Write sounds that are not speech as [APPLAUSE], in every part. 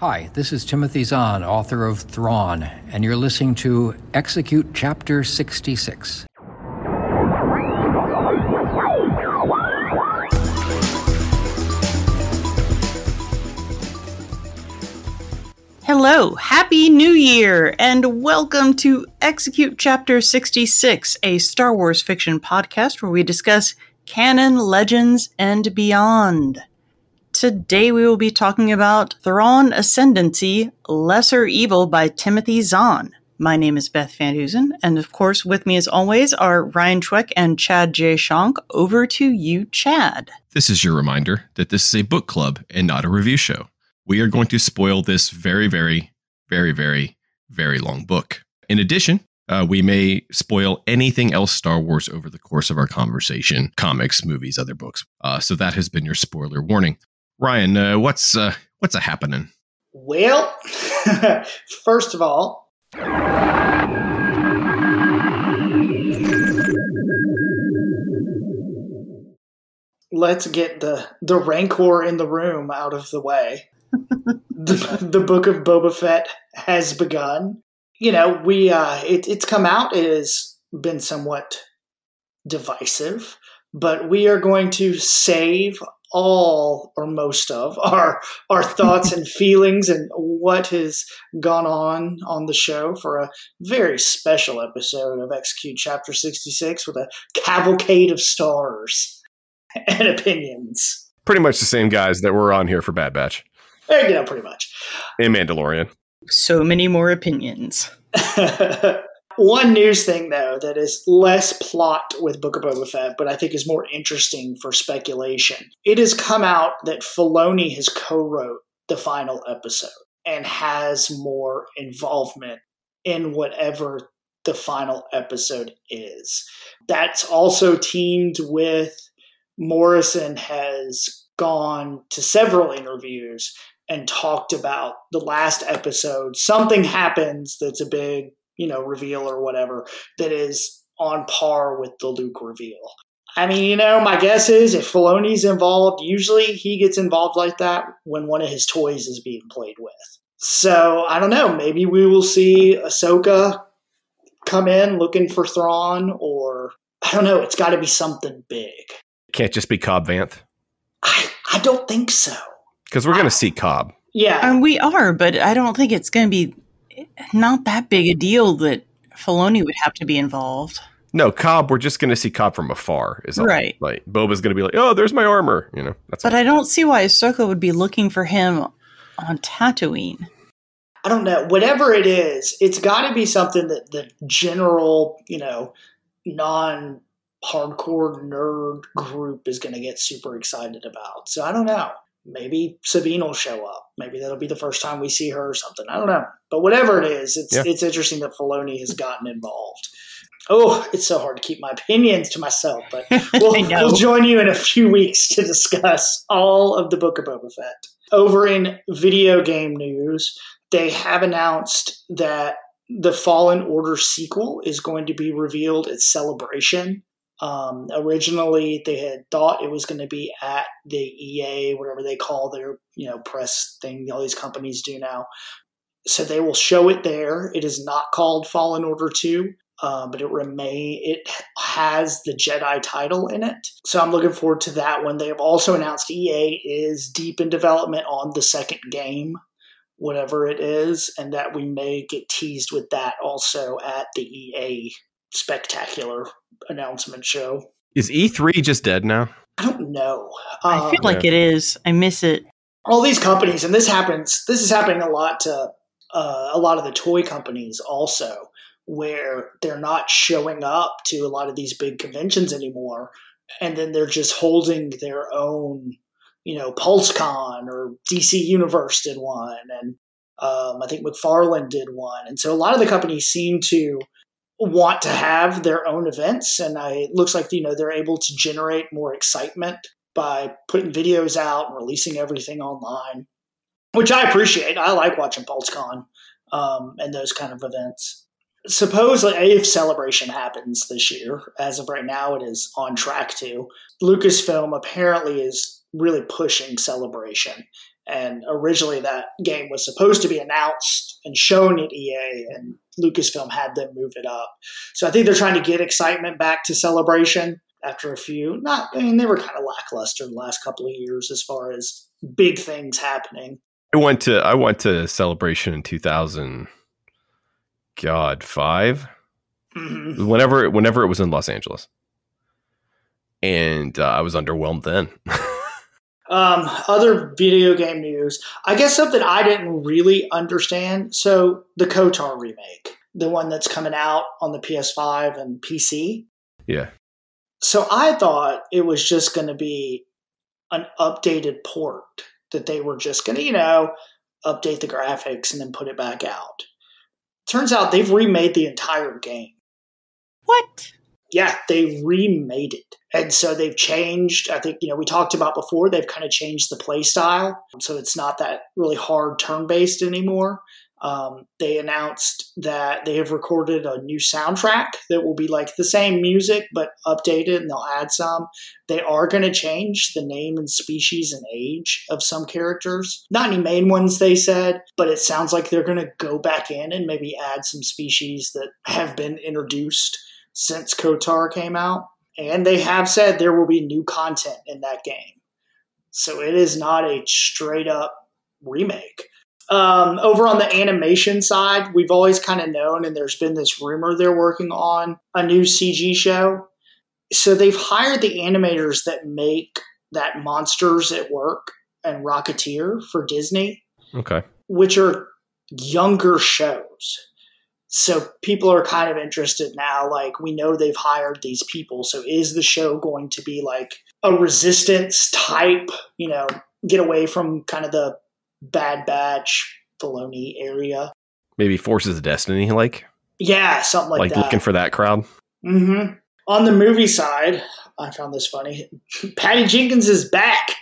Hi, this is Timothy Zahn, author of Thrawn, and you're listening to Execute Chapter 66. Hello, Happy New Year, and welcome to Execute Chapter 66, a Star Wars fiction podcast where we discuss canon, legends, and beyond. Today we will be talking about Thrawn Ascendancy Lesser Evil by Timothy Zahn. My name is Beth Van Hoosen, and of course, with me as always are Ryan Schweck and Chad J. Shank. Over to you, Chad. This is your reminder that this is a book club and not a review show. We are going to spoil this very, very, very, very, very long book. In addition, uh, we may spoil anything else Star Wars over the course of our conversation comics, movies, other books. Uh, so that has been your spoiler warning. Ryan, uh, what's uh, what's a happening? Well, [LAUGHS] first of all, let's get the the rancor in the room out of the way. [LAUGHS] the, the book of Boba Fett has begun. You know, we uh, it, it's come out. It has been somewhat divisive, but we are going to save all or most of our our thoughts and [LAUGHS] feelings and what has gone on on the show for a very special episode of Execute Chapter 66 with a cavalcade of stars [LAUGHS] and opinions. Pretty much the same guys that were on here for Bad Batch. Eh, Yeah, pretty much. And Mandalorian. So many more opinions. [LAUGHS] One news thing, though, that is less plot with Book of Boba Fett, but I think is more interesting for speculation. It has come out that Filoni has co-wrote the final episode and has more involvement in whatever the final episode is. That's also teamed with Morrison has gone to several interviews and talked about the last episode. Something happens that's a big you know, reveal or whatever that is on par with the Luke reveal. I mean, you know, my guess is if Filoni's involved, usually he gets involved like that when one of his toys is being played with. So I don't know. Maybe we will see Ahsoka come in looking for Thrawn, or I don't know. It's got to be something big. Can't just be Cobb Vanth. I, I don't think so. Because we're going to see Cobb. Yeah. And we are, but I don't think it's going to be not that big a deal that Filoni would have to be involved. No, Cobb, we're just going to see Cobb from afar. Is all. Right. Like, Boba's going to be like, oh, there's my armor. You know, that's But I don't see why Ahsoka would be looking for him on Tatooine. I don't know. Whatever it is, it's got to be something that the general, you know, non hardcore nerd group is going to get super excited about. So I don't know. Maybe Sabine will show up. Maybe that'll be the first time we see her or something. I don't know. But whatever it is, it's Yeah. it's interesting that Filoni has gotten involved. Oh, it's so hard to keep my opinions to myself, but [LAUGHS] we'll, we'll join you in a few weeks to discuss all of the Book of Boba Fett. Over in video game news, they have announced that the Fallen Order sequel is going to be revealed at Celebration. Um, originally, they had thought it was going to be at the EA, whatever they call their you know press thing. All these companies do now. So they will show it there. It is not called Fallen Order Two, uh, but it remain it has the Jedi title in it. So I'm looking forward to that one. They have also announced EA is deep in development on the second game, whatever it is, and that we may get teased with that also at the EA spectacular announcement show. Is E3 just dead now? I don't know. I Um, feel like it is. I miss it. all these companies, and this happens. This is happening a lot to uh, a lot of the toy companies also, where they're not showing up to a lot of these big conventions anymore, and then they're just holding their own, you know, PulseCon or DC Universe did one, and um, I think McFarlane did one, and so a lot of the companies seem to want to have their own events, and I, it looks like you know they're able to generate more excitement by putting videos out and releasing everything online, which I appreciate. I like watching PulseCon um, and those kind of events. Supposedly, if Celebration happens this year, as of right now, it is on track to. Lucasfilm apparently is really pushing Celebration And originally, that game was supposed to be announced and shown at EA, and Lucasfilm had them move it up. So I think they're trying to get excitement back to Celebration after a few. Not, I mean, they were kind of lackluster the last couple of years as far as big things happening. I went to I went to celebration in 2000. God, five. Mhm. Whenever whenever it was in Los Angeles, and uh, I was underwhelmed then. [LAUGHS] Um, other video game news. I guess something I didn't really understand. So the KOTOR remake, the one that's coming out on the PS5 and PC. yeah, So I thought it was just going to be an updated port that they were just going to, you know, update the graphics and then put it back out. Turns out they've remade the entire game. What? Yeah, they remade it. And so they've changed, I think, you know, we talked about before, they've kind of changed the play style. So it's not that really hard turn based anymore. Um, they announced that they have recorded a new soundtrack that will be like the same music but updated and they'll add some. They are going to change the name and species and age of some characters. Not any main ones, they said, but it sounds like they're going to go back in and maybe add some species that have been introduced since KOTOR came out. And they have said there will be new content in that game. So it is not a straight up remake. Um, over on the animation side, we've always kind of known, and there's been this rumor they're working on a new CG show. So they've hired the animators that make that Monsters at Work and Rocketeer for Disney, okay. which are younger shows. So people are kind of interested now. Like, we know they've hired these people. So is the show going to be like a resistance type, you know, get away from kind of the Bad Batch, Filoni area? Maybe Forces of Destiny, like Yeah, something like, that. like, that. looking for that crowd. mm-hmm. On the movie side, I found this funny. [LAUGHS] Patty Jenkins is back.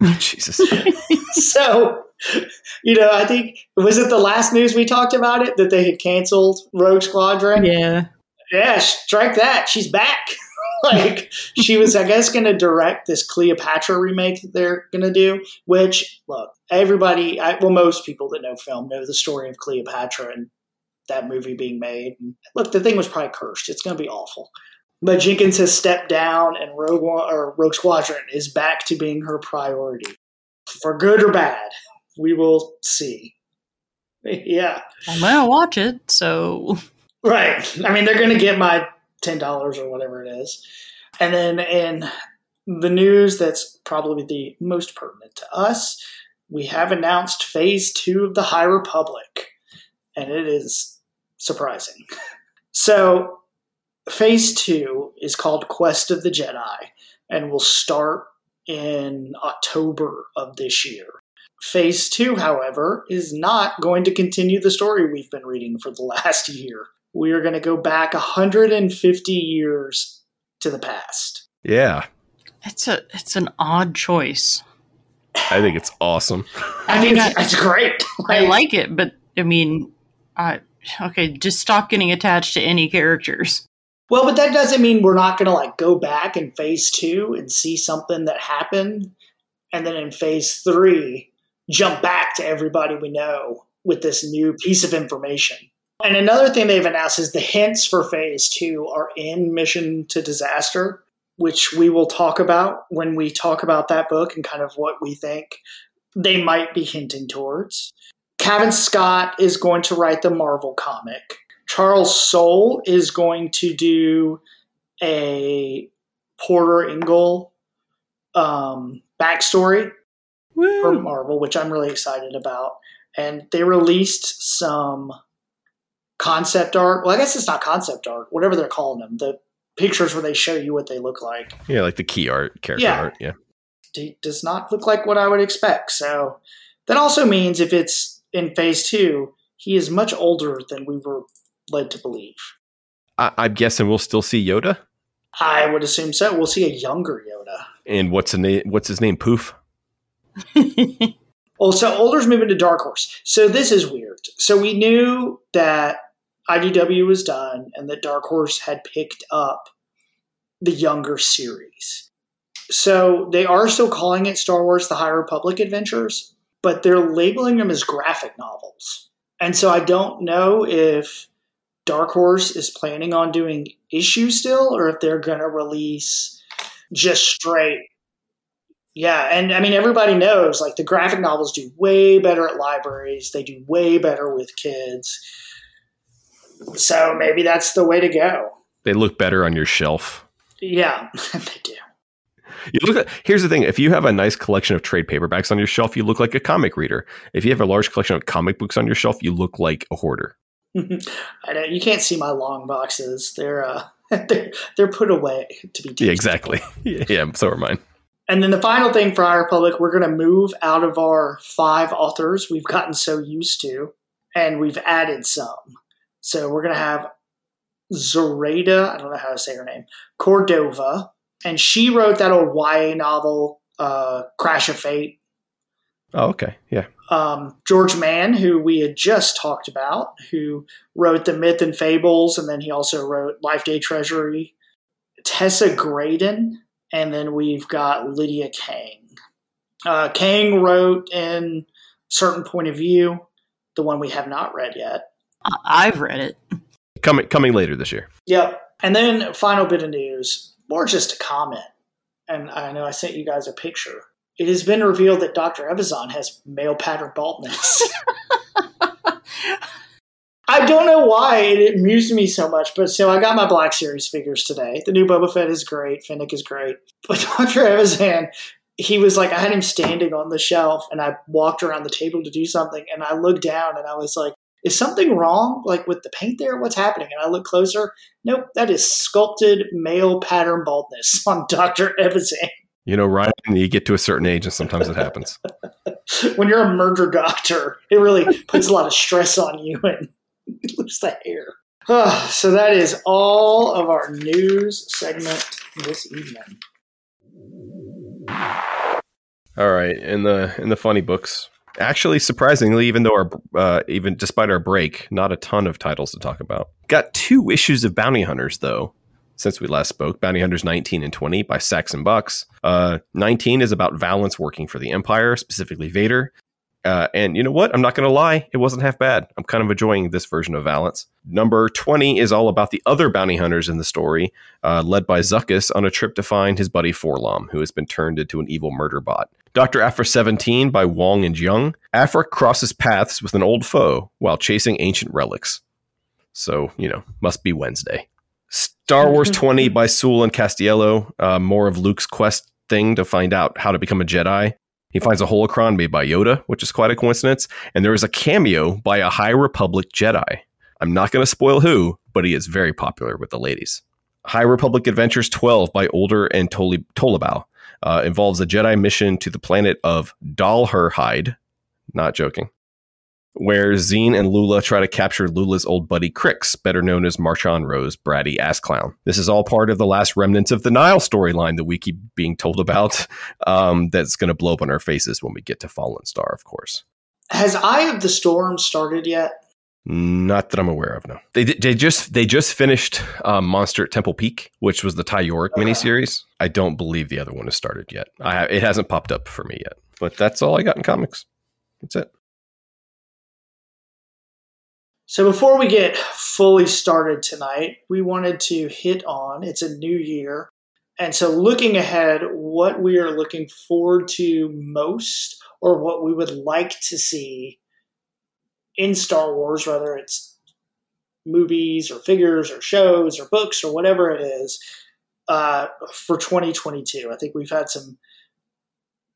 [LAUGHS] Jesus. [LAUGHS] so, [LAUGHS] you know, I think was it the last news we talked about it that they had canceled Rogue Squadron? Yeah. Yeah, strike that. She's back. [LAUGHS] like she was, I guess, going to direct this Cleopatra remake that they're going to do. Which, look, everybody, I, well, most people that know film know the story of Cleopatra and that movie being made. And look, the thing was probably cursed. It's going to be awful. But Jenkins has stepped down, and Rogue One, or Rogue Squadron is back to being her priority, for good or bad. We will see. [LAUGHS] Yeah. I'm gonna watch it, so Right. I mean, they're going to get my ten dollars or whatever it is, and then in the news that's probably the most pertinent to us, we have announced Phase Two of the High Republic, and it is surprising. [LAUGHS] So, Phase Two is called Quest of the Jedi, and will start in October of this year. Phase 2, however, is not going to continue the story we've been reading for the [LAUGHS] last year we are going to go back 150 years to the past. yeah, it's a it's an odd choice. I think it's awesome. [LAUGHS] I, mean, I- it's, it's great. I like it, but I mean, I okay, just stop getting attached to any characters. Well, but that doesn't mean we're not going to like go back in phase two and see something that happened, and then in phase three jump back to everybody we know with this new piece of information. And another thing they've announced is the hints for phase two are in Mission to Disaster, which we will talk about when we talk about that book and kind of what we think they might be hinting towards. Cavan Scott is going to write the Marvel comic. Charles Soule is going to do a Porter Engle um, backstory for Woo! Marvel, which I'm really excited about. And they released some concept art. Well, I guess it's not concept art, whatever they're calling them. The pictures where they show you what they look like. Yeah, like the key art, character Yeah. art. Yeah. It does not look like what I would expect. So that also means if it's in phase two, he is much older than we were led to believe. I, I'm guessing we'll still see Yoda. I would assume so. We'll see a younger Yoda. And what's the name? What's his name? Poof. [LAUGHS] Oh, so Older's moving to Dark Horse. So this is weird. So we knew that IDW was done and that Dark Horse had picked up the younger series. So they are still calling it Star Wars The High Republic Adventures, but they're labeling them as graphic novels. And so I don't know if Dark Horse is planning on doing issues still or if they're going to release just straight. Yeah, and I mean everybody knows like the graphic novels do way better at libraries. They do way better with kids. So maybe that's the way to go. They look better on your shelf. Yeah, [LAUGHS] they do. You look at, here's the thing: if you have a nice collection of trade paperbacks on your shelf, you look like a comic reader. If you have a large collection of comic books on your shelf, you look like a hoarder. [LAUGHS] I know you can't see my long boxes. They're uh, [LAUGHS] they're, they're put away to be. Yeah, exactly. yeah, so are mine. And then the final thing for High Republic, we're going to move out of our five authors we've gotten so used to, and we've added some. So we're going to have Zoraida, I don't know how to say her name, Cordova, and she wrote that old YA novel, uh, Crash of Fate. Oh, okay. Yeah. Um, George Mann, who we had just talked about, who wrote The Myth and Fables, and then he also wrote Life Day Treasury. Tessa Gratton, and then we've got Lydia Kang. Uh, Kang wrote in Certain Point of View, the one we have not read yet. I've read it. Coming coming later this year. Yep. And then final bit of news, or just a comment. And I know I sent you guys a picture. It has been revealed that Dr. Evazan has male pattern baldness. [LAUGHS] I don't know why it amused me so much, but so I got my Black Series figures today. The new Boba Fett is great. Fennec is great. [LAUGHS] But Dr. Evazan, he was like, I had him standing on the shelf and I walked around the table to do something and I looked down and I was like, is something wrong like with the paint there? What's happening? And I look closer. Nope, that is sculpted male pattern baldness [LAUGHS] on Dr. Evazan. You know, Ryan, you get to a certain age and sometimes it happens. [LAUGHS] when you're a murder doctor, it really puts a lot of stress on you and lose the hair. Oh, so that is all of our news segment this evening. All right, in the in the funny books, actually, surprisingly, even though our uh, even despite our break, not a ton of titles to talk about. Got two issues of Bounty Hunters though. Since we last spoke, Bounty Hunters 19 and 20 by Saxon Bucks. Uh, 19 is about Valance working for the Empire, specifically Vader. Uh, and you know what? I'm not going to lie, it wasn't half bad. I'm kind of enjoying this version of Valance. Number 20 is all about the other bounty hunters in the story, uh, led by Zuckuss on a trip to find his buddy 4-LOM, who has been turned into an evil murder bot. Dr. Aphra 17 by Wong and Jung. Aphra crosses paths with an old foe while chasing ancient relics. So, you know, must be Wednesday. Star Wars [LAUGHS] 20 by Soule and Castiello. Uh, more of Luke's quest thing to find out how to become a Jedi. He finds a holocron made by Yoda, which is quite a coincidence, and there is a cameo by a High Republic Jedi. I'm not going to spoil who, but he is very popular with the ladies. High Republic Adventures 12 by Older and Toli- Tolibao uh, involves a Jedi mission to the planet of Dalherhide. Not joking. Where Zeen and Lula try to capture Lula's old buddy Krix, better known as Marchion Rose, bratty ass clown. This is all part of the last remnants of the Nihil storyline that we keep being told about. Um, that's going to blow up on our faces when we get to Fallen Star, of course. Has Eye of the Storm started yet? Not that I'm aware of. No, they they just they just finished um, Monster at Temple Peak, which was the Ty Yorrick Okay. miniseries. I don't believe the other one has started yet. I it hasn't popped up for me yet. But that's all I got in comics. That's it. So before we get fully started tonight, we wanted to hit on it's a new year. And so looking ahead, what we are looking forward to most or what we would like to see in Star Wars, whether it's movies or figures or shows or books or whatever it is, uh, for 2022. I think we've had some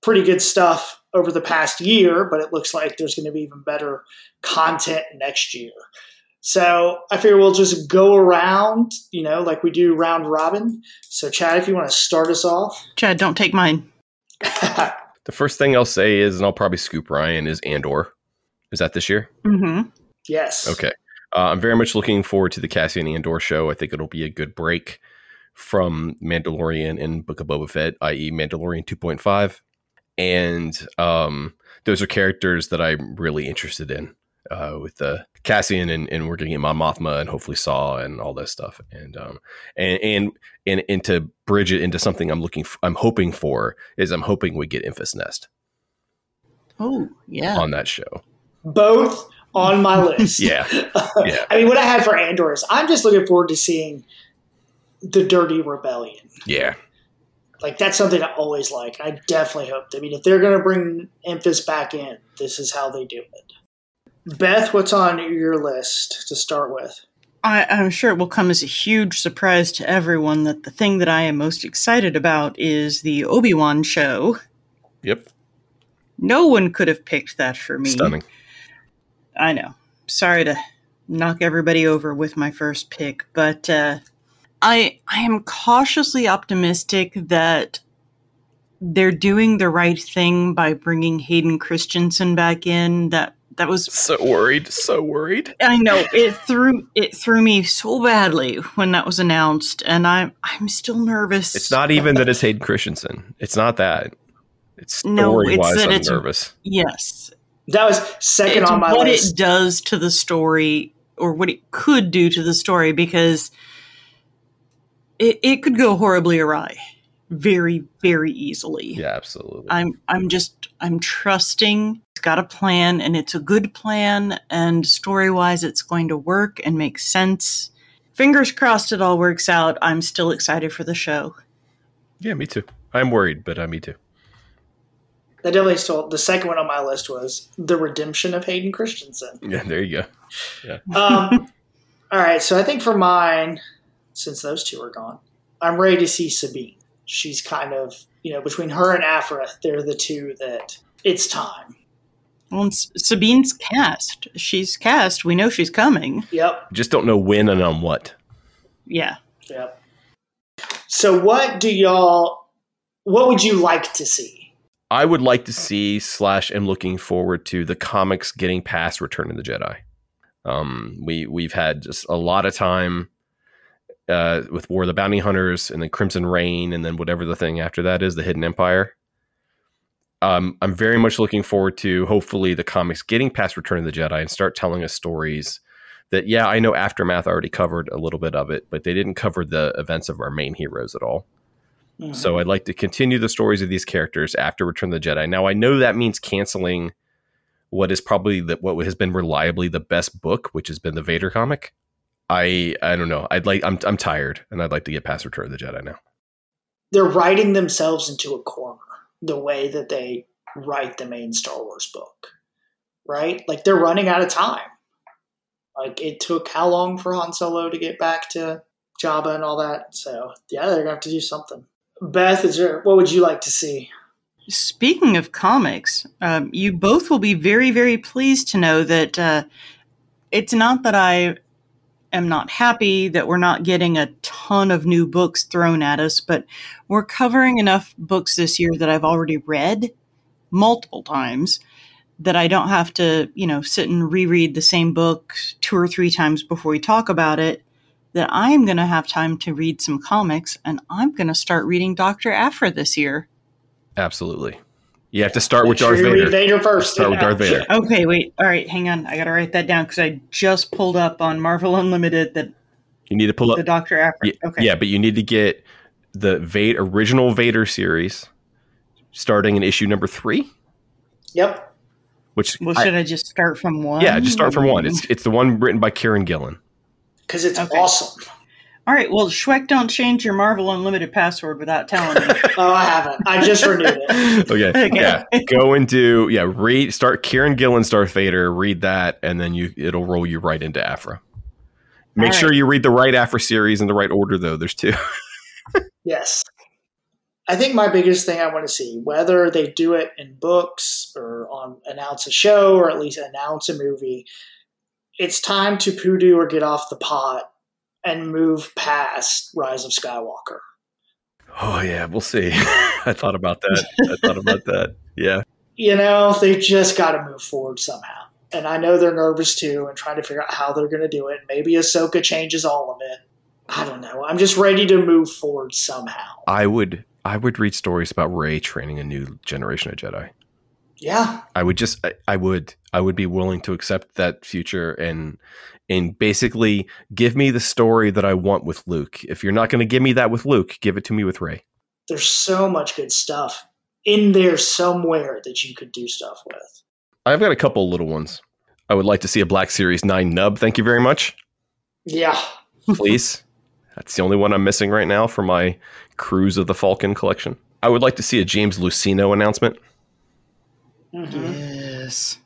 pretty good stuff over the past year, but it looks like there's going to be even better content next year. So I figure we'll just go around, you know, like we do round robin. So Chad, if you want to start us off. Chad, don't take mine. [LAUGHS] The first thing I'll say is, and I'll probably scoop Ryan, is Andor. Is that this year? Mm-hmm. yes. Okay. Uh, I'm very much looking forward to the Cassian Andor show. I think it'll be a good break from Mandalorian and Book of Boba Fett, i.e., Mandalorian 2.5. And um, those are characters that I'm really interested in uh, with uh, Cassian, and, and we're going to get Mon Mothma and hopefully Saw and all that stuff. And um, and and and and to bridge it into something I'm looking, f- I'm hoping for is I'm hoping we get Enfys Nest. Oh, yeah. on that show. Both on my [LAUGHS] list. Yeah. [LAUGHS] Yeah. I mean, what I had for Andor is I'm just looking forward to seeing the Dirty Rebellion. Yeah. Like that's something I always like. I definitely hope. I mean, if they're going to bring Memphis back in, this is how they do it. Beth, what's on your list to start with? I, I'm sure it will come as a huge surprise to everyone that the thing that I am most excited about is the Obi Wan show. Yep. No one could have picked that for me. Stunning. I know. Sorry to knock everybody over with my first pick, but uh, I I am cautiously optimistic that they're doing the right thing by bringing Hayden Christensen back in. That that was So worried. So worried. I know it threw it threw me so badly when that was announced, and I'm I'm still nervous. It's not even that it's Hayden Christensen. It's not that. It's No, story it's wise. that I'm it's- nervous. Yes, That was second it's on my what list. it does to the story, or what it could do to the story, because it it could go horribly awry, very very easily. Yeah, absolutely. I'm I'm just I'm trusting it's got a plan and it's a good plan and story wise it's going to work and make sense. Fingers crossed it all works out. I'm still excited for the show. yeah, me too. I'm worried, but uh, me too. That definitely still. The second one on my list was the redemption of Hayden Christensen. Yeah, there you go. Um, [LAUGHS] all right, so I think for mine, since those two are gone, I'm ready to see Sabine. She's kind of you know between her and Aphra, they're the two that it's time. Well, Sabine's cast. She's cast. We know she's coming. Yep, Just don't know when and on what. Yeah. yep. So what do y'all? What would you like to see? I would like to see slash am looking forward to the comics getting past Return of the Jedi. Um, we we've had just a lot of time uh, with War of the Bounty Hunters and then Crimson Rain, and then whatever the thing after that is, the Hidden Empire. Um, I'm very much looking forward to hopefully the comics getting past Return of the Jedi and start telling us stories that yeah, I know Aftermath already covered a little bit of it, but they didn't cover the events of our main heroes at all. Mhm. So I'd like to continue the stories of these characters after Return of the Jedi. Now I know that means canceling what is probably the, what has been reliably the best book, which has been the Vader comic. I I don't know. I'd like I'm I'm tired, and I'd like to get past Return of the Jedi now. they're writing themselves into a corner the way that they write the main Star Wars book, right? Like they're running out of time. Like it took how long for Han Solo to get back to Jabba and all that? So yeah, they're gonna have to do something. Beth, is there? What would you like to see? Speaking of comics, um, you both will be very, very pleased to know that uh, it's not that I am not happy that we're not getting a ton of new books thrown at us, but we're covering enough books this year that I've already read multiple times that I don't have to, you know, sit and reread the same book two or three times before we talk about it. That I'm going to have time to read some comics, and I'm going to start reading Dr. Aphra this year. Absolutely. You have to start with Make Darth Vader. Vader first. Start with Darth Vader. Okay, wait. All right, hang on. I gotta write that down because I just pulled up on Marvel Unlimited that You need to pull up the Doctor Aphra. Yeah, Okay. yeah, but you need to get the Vader original Vader series starting in issue number three, Yep. which Well, I- should I, just start from one? yeah, just start from one. It's it's the one written by Kieron Gillen. Because it's Okay. awesome. All right. Well, Schweck, don't change your Marvel Unlimited password without telling me. [LAUGHS] Oh, I haven't. I just renewed it. [LAUGHS] okay, Okay. yeah, go into yeah, read start Kieron Gillen's Darth Vader, read that, and then you it'll roll you right into Aphra. Make All sure right. you read the right Aphra series in the right order, though. There's two. [LAUGHS] Yes. I think my biggest thing I want to see, whether they do it in books or on announce a show or at least announce a movie, it's time to poodoo or get off the pot and move past Rise of Skywalker. Oh yeah, we'll see. [LAUGHS] I thought about that. I thought about that. Yeah. You know, they just got to move forward somehow. And I know they're nervous too and trying to figure out how they're going to do it. Maybe Ahsoka changes all of it. I don't know. I'm just ready to move forward somehow. I would I would read stories about Rey training a new generation of Jedi. Yeah. I would just I, I would I would be willing to accept that future and and basically give me the story that I want with Luke. If you're not going to give me that with Luke, give it to me with Rey. there's so much good stuff in there somewhere that you could do stuff with. I've got a couple little ones. I would like to see a Black Series Nien Nunb. Thank you very much. Yeah. Please. [LAUGHS] That's the only one I'm missing right now for my Cruise of the Falcon collection. I would like to see a James Luceno announcement. Mm-hmm. Yes.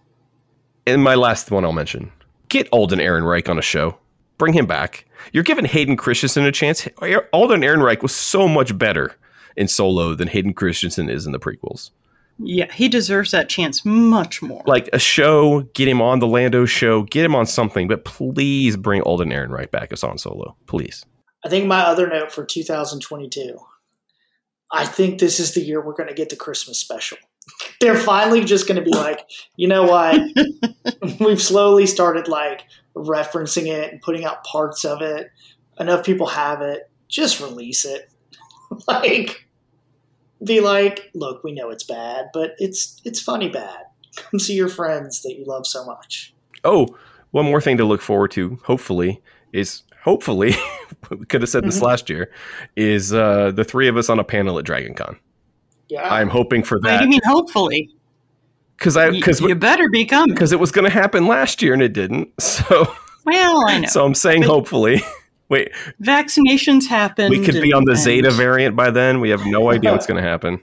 And my last one I'll mention get Alden Ehrenreich on a show. Bring him back. You're giving Hayden Christensen a chance. Alden Ehrenreich was so much better in solo than Hayden Christensen is in the prequels. Yeah, he deserves that chance much more. Like a show, get him on the Lando show, get him on something, but please bring Alden Ehrenreich back as Han Solo. Please. I think my other note for 2022, I think this is the year we're going to get the Christmas special. They're finally just going to be like, you know what? [LAUGHS] We've slowly started like referencing it and putting out parts of it. Enough people have it. Just release it. [LAUGHS] like, be like, look, we know it's bad, but it's it's funny bad. Come see your friends that you love so much. Oh, one more thing to look forward to, hopefully, is hopefully [LAUGHS] we could have said this mm-hmm. last year, is uh, the three of us on a panel at DragonCon. Yeah. I'm hoping for that. What do you mean hopefully? Because I because you better be coming because it was going to happen last year and it didn't. [LAUGHS] So well, I know. So I'm saying but hopefully. [LAUGHS] Wait, vaccinations happen. We could be on the Zeta variant by then. We have no idea what's going to happen.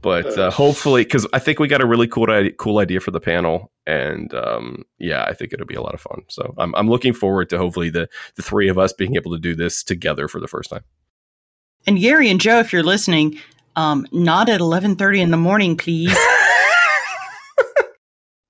But uh, hopefully, because I think we got a really cool idea, cool idea for the panel, and um, yeah, I think it'll be a lot of fun. So I'm, I'm looking forward to hopefully the the three of us being able to do this together for the first time. And Gary and Joe, if you're listening, um, not at 11:30 in the morning, please. [LAUGHS]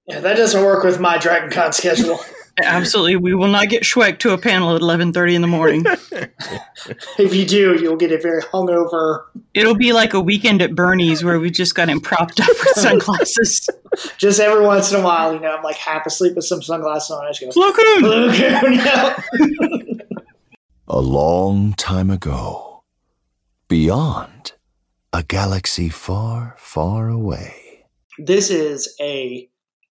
yeah, that doesn't work with my Dragon Con schedule. [LAUGHS] Absolutely, we will not get Schweck to a panel at 11:30 in the morning. [LAUGHS] if you do, you'll get a very hungover. It'll be like a weekend at Bernie's where we just got him propped up with sunglasses. just every once in a while, you know, I'm like half asleep with some sunglasses on. I just go, look at him. now." a long time ago, beyond a galaxy far, far away. This is a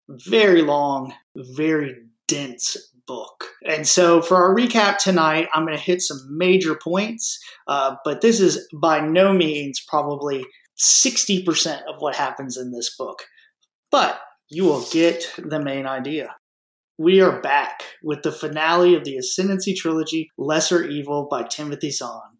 very long, very dense book. And so for our recap tonight, I'm going to hit some major points, uh, but this is by no means probably 60% of what happens in this book. But you will get the main idea. We are back with the finale of the Ascendancy trilogy, Lesser Evil by Timothy Zahn.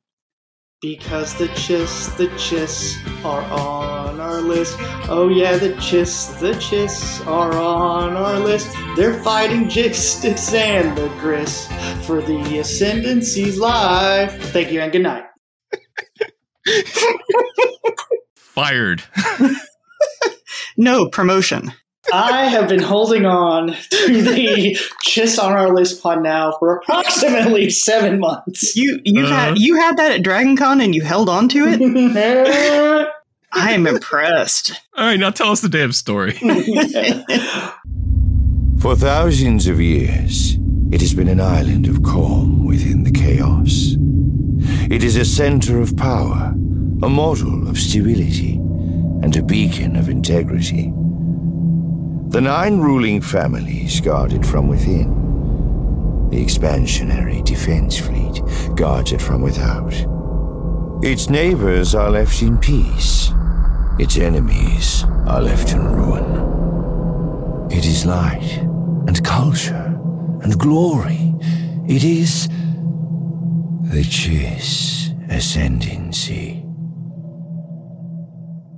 Because the chiss, the chiss are on our list. Oh yeah, the chiss, the chiss are on our list. They're fighting Jixtus and the Grysk for the Ascendancy's life. Thank you and good night. [LAUGHS] Fired. [LAUGHS] no promotion. I have been holding on to the Chiss on our list pod now for approximately seven months. You you uh, had you had that at Dragon Con and you held on to it? [LAUGHS] I am impressed. All right, now tell us the damn story. [LAUGHS] for thousands of years, it has been an island of calm within the chaos. It is a center of power, a model of stability, and a beacon of integrity. The nine ruling families guard it from within. The expansionary defense fleet guards it from without. Its neighbors are left in peace. Its enemies are left in ruin. It is light and culture and glory. It is the Chiss Ascendancy.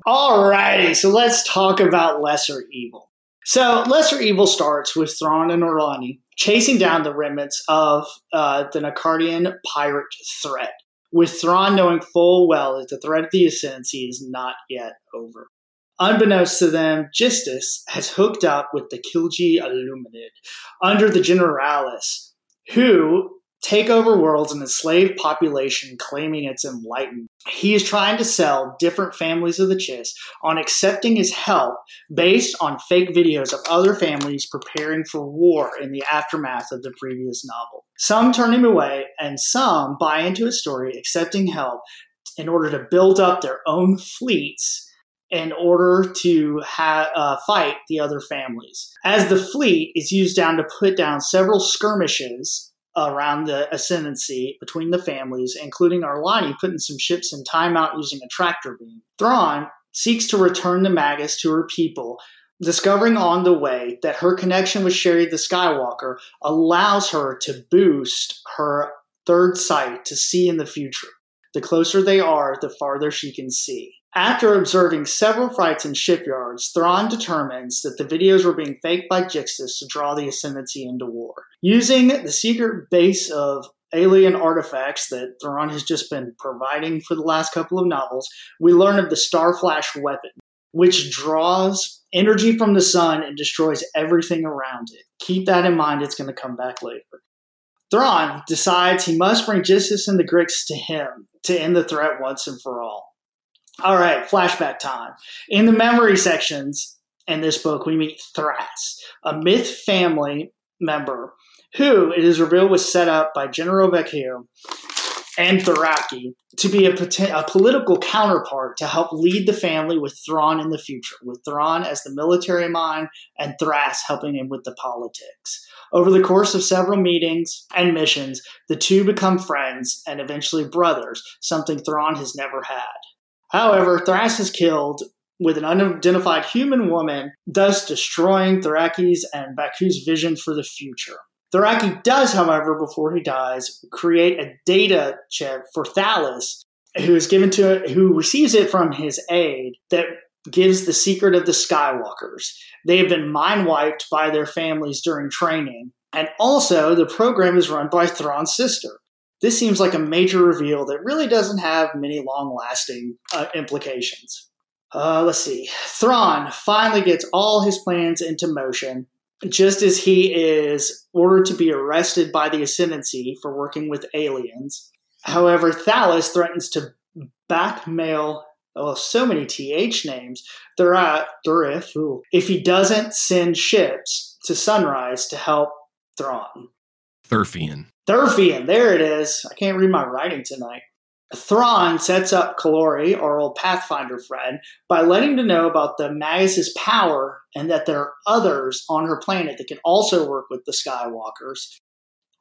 Alrighty, so let's talk about Lesser Evil. So Lesser Evil starts with Thrawn and Ar'alani chasing down the remnants of uh, the Nacardian pirate threat, with Thrawn knowing full well that the threat of the Ascendancy is not yet over. Unbeknownst to them, Jixtus has hooked up with the Kilji Illuminid under the Generalis, who take over worlds and enslave population claiming it's enlightened. He is trying to sell different families of the Chiss on accepting his help based on fake videos of other families preparing for war in the aftermath of the previous novel. Some turn him away and some buy into his story accepting help in order to build up their own fleets in order to ha- uh, fight the other families. As the fleet is used down to put down several skirmishes around the ascendancy between the families, including Ar'alani putting some ships in timeout using a tractor beam. Thrawn seeks to return the Magus to her people, discovering on the way that her connection with Che'ri the Skywalker allows her to boost her third sight to see in the future. The closer they are, the farther she can see. After observing several fights in shipyards, Thrawn determines that the videos were being faked by Jixtus to draw the Ascendancy into war. Using the secret base of alien artifacts that Thrawn has just been providing for the last couple of novels, we learn of the Starflash weapon, which draws energy from the sun and destroys everything around it. Keep that in mind, it's going to come back later. Thrawn decides he must bring Jixtus and the Grysk to him to end the threat once and for all. All right, flashback time. In the memory sections in this book, we meet Thras, a myth family member who it is revealed was set up by General Vecchio and Thraki to be a, a, political counterpart to help lead the family with Thrawn in the future, with Thrawn as the military mind and Thras helping him with the politics. Over the course of several meetings and missions, the two become friends and eventually brothers, something Thrawn has never had. However, Thras is killed with an unidentified human woman, thus destroying Thraki's and Baku's vision for the future. Thraki does, however, before he dies, create a data chip for Thalias, who is given to who receives it from his aide that gives the secret of the Skywalkers. They have been mind wiped by their families during training, and also the program is run by Thrawn's sister. This seems like a major reveal that really doesn't have many long lasting uh, implications. Uh, let's see. Thrawn finally gets all his plans into motion just as he is ordered to be arrested by the Ascendancy for working with aliens. However, Thalias threatens to blackmail oh, so many TH names, Thurif, if he doesn't send ships to Sunrise to help Thrawn. Thurfian. Thurfian, there it is. I can't read my writing tonight. Thrawn sets up Qilori, our old Pathfinder friend, by letting to know about the Magus's power and that there are others on her planet that can also work with the Skywalkers.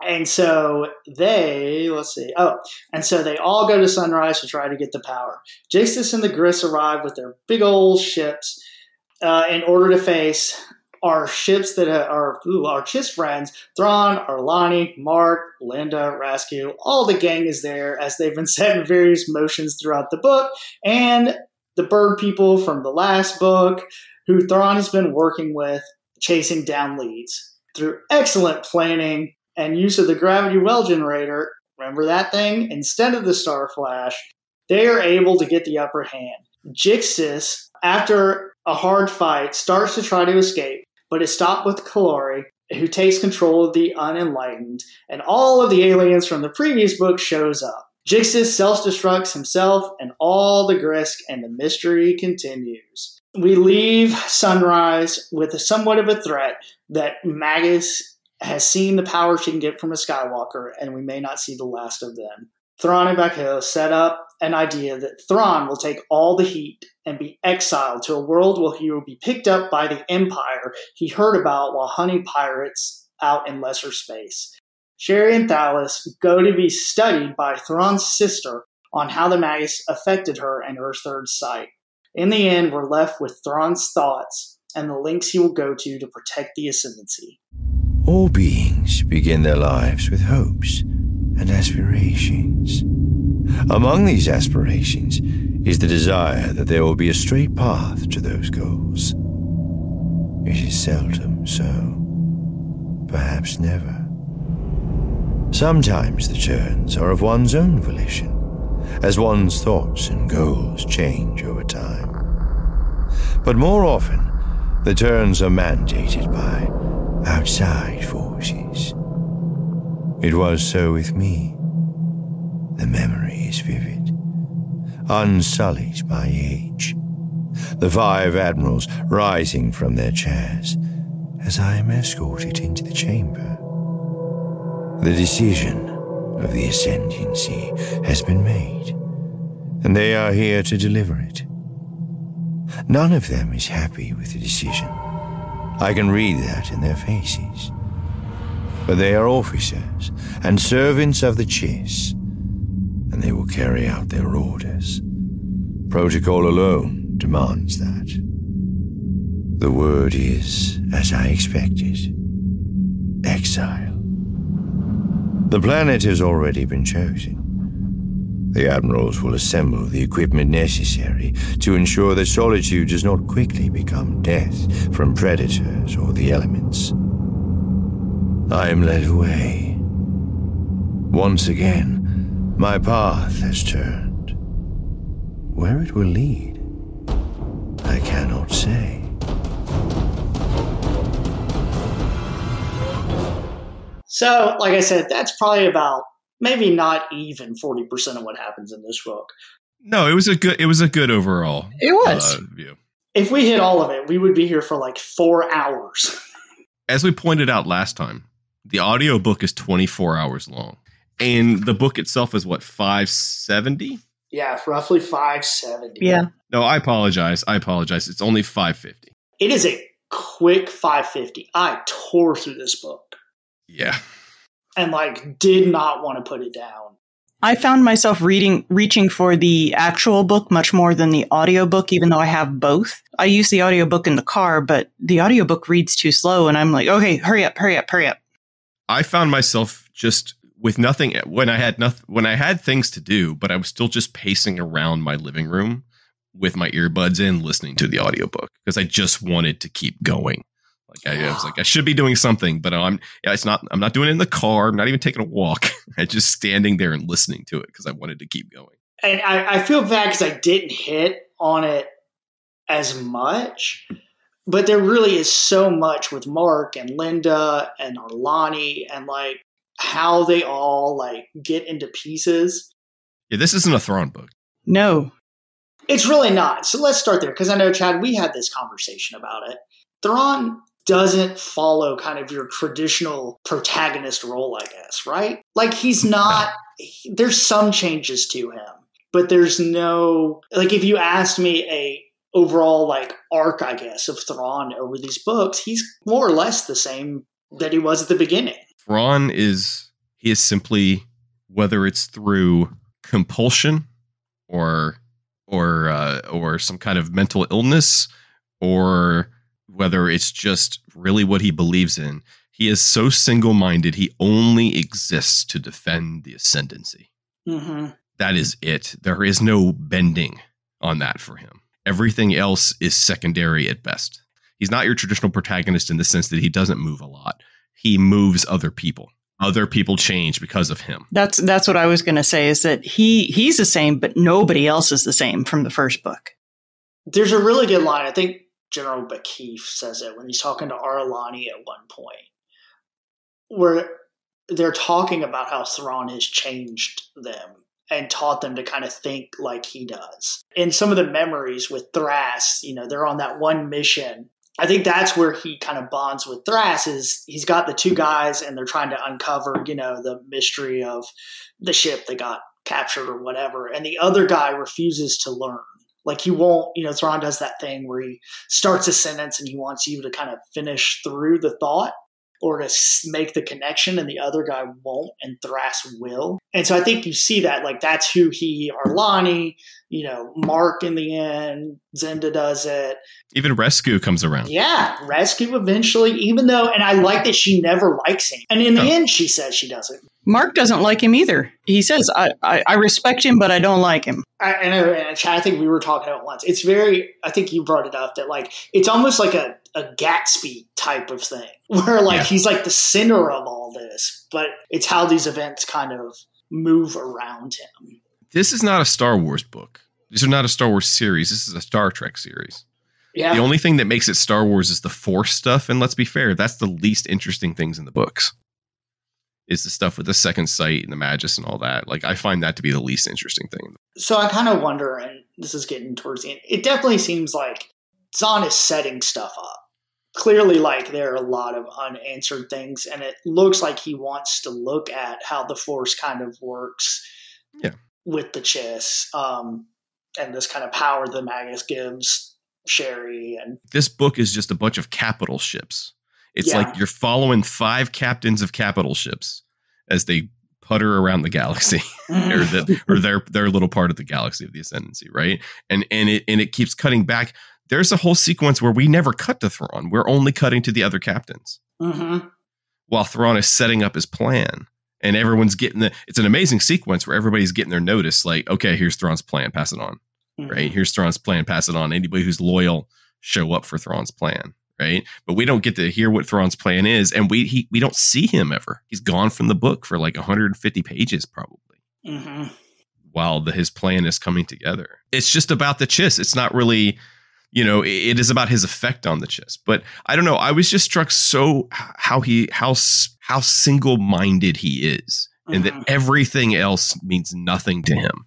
And so they, let's see, oh, and so they all go to Sunrise to try to get the power. Jixtus and the Grysk arrive with their big old ships uh, in order to face our ships that are ooh, our Chiss friends, Thrawn, Ar'alani, Mark, Linda, Rasku, all the gang is there as they've been [LAUGHS] set in various motions throughout the book, and the bird people from the last book, who Thrawn has been working with, chasing down leads. Through excellent planning and use of the gravity well generator, remember that thing? Instead of the star flash, they are able to get the upper hand. Jixtus, after a hard fight, starts to try to escape, but is stopped with Qilori, who takes control of the unenlightened, and all of the aliens from the previous book shows up. Jixtus self-destructs himself and all the Grysk, and the mystery continues. We leave Sunrise with a somewhat of a threat that Magus has seen the power she can get from a Skywalker, and we may not see the last of them. Thrawn and Baku set up an idea that Thrawn will take all the heat and be exiled to a world where he will be picked up by the Empire he heard about while hunting pirates out in lesser space. Che'ri and Thalias go to be studied by Thrawn's sister on how the Magus affected her and her third sight. In the end, we're left with Thrawn's thoughts and the links he will go to to protect the Ascendancy. All beings begin their lives with hopes and aspirations. Among these aspirations is the desire that there will be a straight path to those goals. It is seldom so, perhaps never. Sometimes the turns are of one's own volition, as one's thoughts and goals change over time. But more often, the turns are mandated by outside forces. It was so with me. The memory is vivid, unsullied by age. The five admirals rising from their chairs as I am escorted into the chamber. The decision of the Ascendancy has been made, and they are here to deliver it. None of them is happy with the decision. I can read that in their faces. But they are officers and servants of the Chiss, and they will carry out their orders. Protocol alone demands that. The word is, as I expected, exile. The planet has already been chosen. The admirals will assemble the equipment necessary to ensure that solitude does not quickly become death from predators or the elements. I am led away. Once again, my path has turned. Where it will lead, I cannot say. So, like I said, that's probably about maybe not even 40% of what happens in this book. No, it was a good. It was a good overall. It was. uh, view. If we hit all of it, we would be here for like four hours. [LAUGHS] As we pointed out last time, the audiobook is 24 hours long, and the book itself is what 570. yeah, roughly 570. yeah. No, I apologize. I apologize. It's only 550. It is a quick 550. I tore through this book Yeah. and like did not want to put it down. I found myself reading reaching for the actual book much more than the audiobook even though I have both. I use the audiobook in the car, but the audiobook reads too slow and I'm like, "Okay, hurry up, hurry up, hurry up." I found myself just with nothing when I had nothing when I had things to do, but I was still just pacing around my living room with my earbuds in, listening to the audiobook because I just wanted to keep going. Like I, I was like, I should be doing something, but I'm it's not. I'm not doing it in the car. I'm not even taking a walk. [LAUGHS] I'm just standing there and listening to it because I wanted to keep going. And I, I feel bad because I didn't hit on it as much. But there really is so much with Mark and Linda and Arlani and like how they all like get into pieces. Yeah, this isn't a Thrawn book. No. It's really not. So let's start there because I know Chad, we had this conversation about it. Thrawn doesn't follow kind of your traditional protagonist role, I guess, right? Like he's not. he- there's some changes to him, but there's no like if you asked me a overall like arc, I guess, of Thrawn over these books, he's more or less the same that he was at the beginning. Thrawn is he is simply whether it's through compulsion or or uh, or some kind of mental illness or whether it's just really what he believes in. He is so single-minded. He only exists to defend the ascendancy. Mm-hmm. That is it. There is no bending on that for him. Everything else is secondary at best. He's not your traditional protagonist in the sense that he doesn't move a lot. He moves other people. Other people change because of him. That's that's what I was going to say is that he he's the same but nobody else is the same from the first book. There's a really good line. I think General Ba'kif says it when he's talking to Arlani at one point, where they're talking about how Thrawn has changed them and taught them to kind of think like he does. In some of the memories with Thrass, you know, they're on that one mission. I think that's where he kind of bonds with Thrass is he's got the two guys and they're trying to uncover, you know, the mystery of the ship that got captured or whatever. And the other guy refuses to learn. Like he won't, you know, Thrawn does that thing where he starts a sentence and he wants you to kind of finish through the thought or to make the connection, and the other guy won't, and Thrass will. And so I think you see that, like that's who he, Arlani, you know, Mark in the end, Zenda does it. Even Roscu comes around. Yeah, Roscu eventually, even though, and I like that she never likes him. And in the No. end, she says she doesn't. Mark doesn't like him either. He says, I, I, I respect him, but I don't like him. I, I know, and uh, I think we were talking about it once. It's very, I think you brought it up that like it's almost like a, a Gatsby type of thing, [LAUGHS] where like Yeah. he's like the center of all this, but it's how these events kind of move around him. This is not a Star Wars book. These are not a Star Wars series. This is a Star Trek series. Yeah, The only thing that makes it Star Wars is the Force stuff, and let's be fair, that's the least interesting things in the books. Is the stuff with the second sight and the Magus and all that. Like I find that to be the least interesting thing. so I kind of wonder, and this is getting towards the end. It definitely seems like Zahn is setting stuff up. Clearly, like there are a lot of unanswered things, and it looks like he wants to look at how the Force kind of works. Yeah. with the chess, um, and this kind of power the Magus gives Che'ri, and This book is just a bunch of capital ships. It's Yeah. like you're following five captains of capital ships as they putter around the [LAUGHS] galaxy or the or their their little part of the galaxy of the ascendancy, right? And and it and it keeps cutting back. There's a whole sequence where we never cut to Thrawn. We're only cutting to the other captains Mhm. while Thrawn is setting up his plan. And everyone's getting the it's an amazing sequence where everybody's getting their notice, like, okay, here's Thrawn's plan, pass it on. Mhm. Right? Here's Thrawn's plan, pass it on. Anybody who's loyal, show up for Thrawn's plan. Right. But we don't get to hear what Thrawn's plan is, and we he, we don't see him ever. He's gone from the book for like 150 pages, probably Mhm. while the, his plan is coming together. It's just about the Chiss. It's not really, you know, it, it is about his effect on the Chiss. But I don't know. I was just struck so how he how how single minded he is, and that Mhm. everything else means nothing to him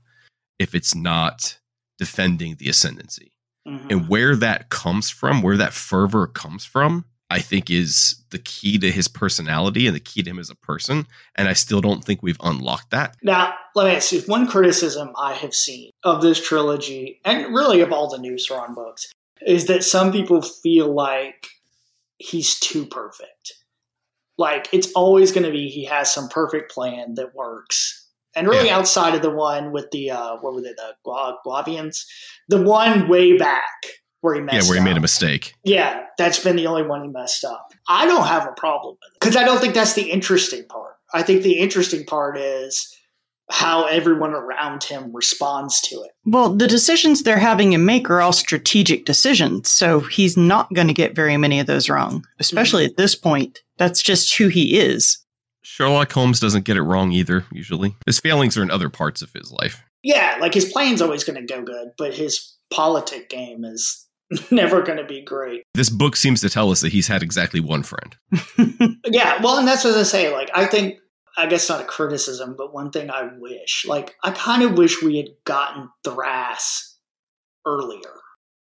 if it's not defending the ascendancy. Mhm. And where that comes from, where that fervor comes from, I think is the key to his personality and the key to him as a person. And I still don't think we've unlocked that. Now, let me ask you one criticism I have seen of this trilogy, and really of all the new Thrawn books, is that some people feel like he's too perfect. Like it's always going to be he has some perfect plan that works. And really, Yeah. outside of the one with the uh, what were they, the Gua- Guavians, the one way back where he messed yeah, where he up. made a mistake. Yeah, that's been the only one he messed up. I don't have a problem with it because I don't think that's the interesting part. I think the interesting part is how everyone around him responds to it. Well, the decisions they're having him make are all strategic decisions, so he's not going to get very many of those wrong, especially at this point. That's just who he is. Sherlock Holmes doesn't get it wrong either, usually. His failings are in other parts of his life. Yeah, like his plan's always going to go good, but his politic game is [LAUGHS] never going to be great. This book seems to tell us that he's had exactly one friend. [LAUGHS] Yeah, well, and that's what I say. Like, I think, I guess not a criticism, but one thing I wish, like, I kind of wish we had gotten Thrass earlier.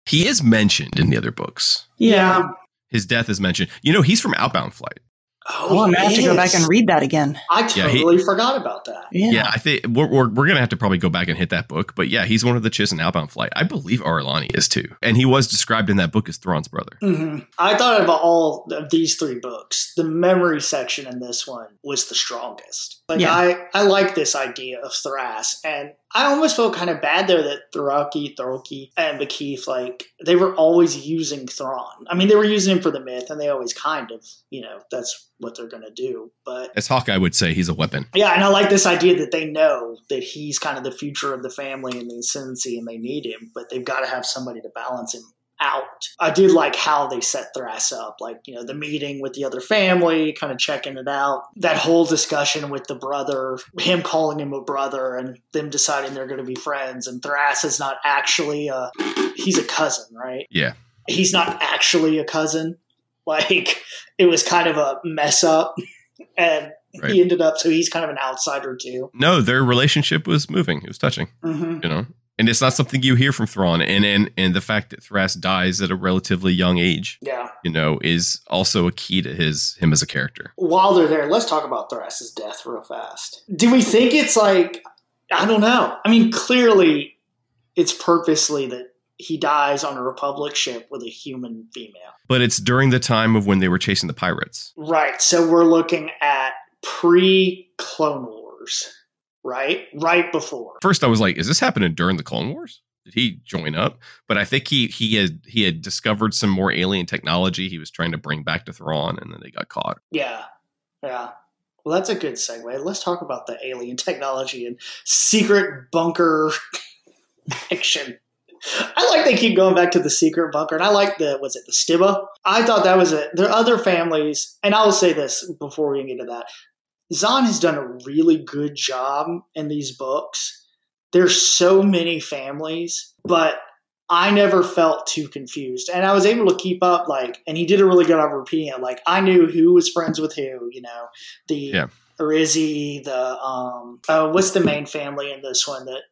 He is mentioned in the other books. Yeah. His death is mentioned. You know, he's from Outbound Flight. Oh, I'm going to have to go back and read that again. I Yeah, he- totally forgot about that. Yeah. Yeah, I think we're, we're, we're going to have to probably go back and hit that book. But yeah, he's one of the Chiss in Outbound Flight. I believe Arlani is too. And he was described in that book as Thrawn's brother. hmm I thought about all of these three books. The memory section in this one was the strongest. Like Yeah. I, I like this idea of Thrass, and I almost felt kind of bad there that Thraki, Throki, and Bekeith, like they were always using Thrawn. I mean, they were using him for the myth, and they always kind of, you know, that's what they're gonna do. But As Hawkeye would say, he's a weapon. yeah, and I like this idea that they know that he's kind of the future of the family and the ascendancy, and they need him, but they've got to have somebody to balance him out. I did like how they set Thrass up, like, you know, the meeting with the other family, kind of checking it out. That whole discussion with the brother, him calling him a brother, and them deciding they're going to be friends. And Thrass is not actually a, he's a cousin, right? Yeah. He's not actually a cousin. [LAUGHS] Like, it was kind of a mess up. [LAUGHS] And Right. he ended up, so he's kind of an outsider too. No, their relationship was moving. It was touching, Mm-hmm. you know? And it's not something you hear from Thrawn. And, and, and the fact that Thrass dies at a relatively young age, Yeah. you know, is also a key to his him as a character. While they're there, let's talk about Thrass's death real fast. Do we think it's like I don't know. I mean, clearly it's purposely that he dies on a Republic ship with a human female. But it's during the time of when they were chasing the pirates. Right. So we're looking at pre Clone Wars, right? Right before. First, I was like, "Is this happening during the Clone Wars? Did he join up?" But I think he he had he had discovered some more alien technology. He was trying to bring back to Thrawn, and then they got caught. Yeah. Yeah. Well, that's a good segue. Let's talk about the alien technology and secret bunker [LAUGHS] action. I like they keep going back to the secret bunker, and I like the was it the Stiba? I thought that was it. There are other families, and I will say this before we get into that. Zahn has done a really good job in these books. There's so many families, but I never felt too confused. And I was able to keep up, like, and he did a really good job of repeating it. Like, I knew who was friends with who, you know, the Yeah. Rizzy, the, um, oh, what's the main family in this one that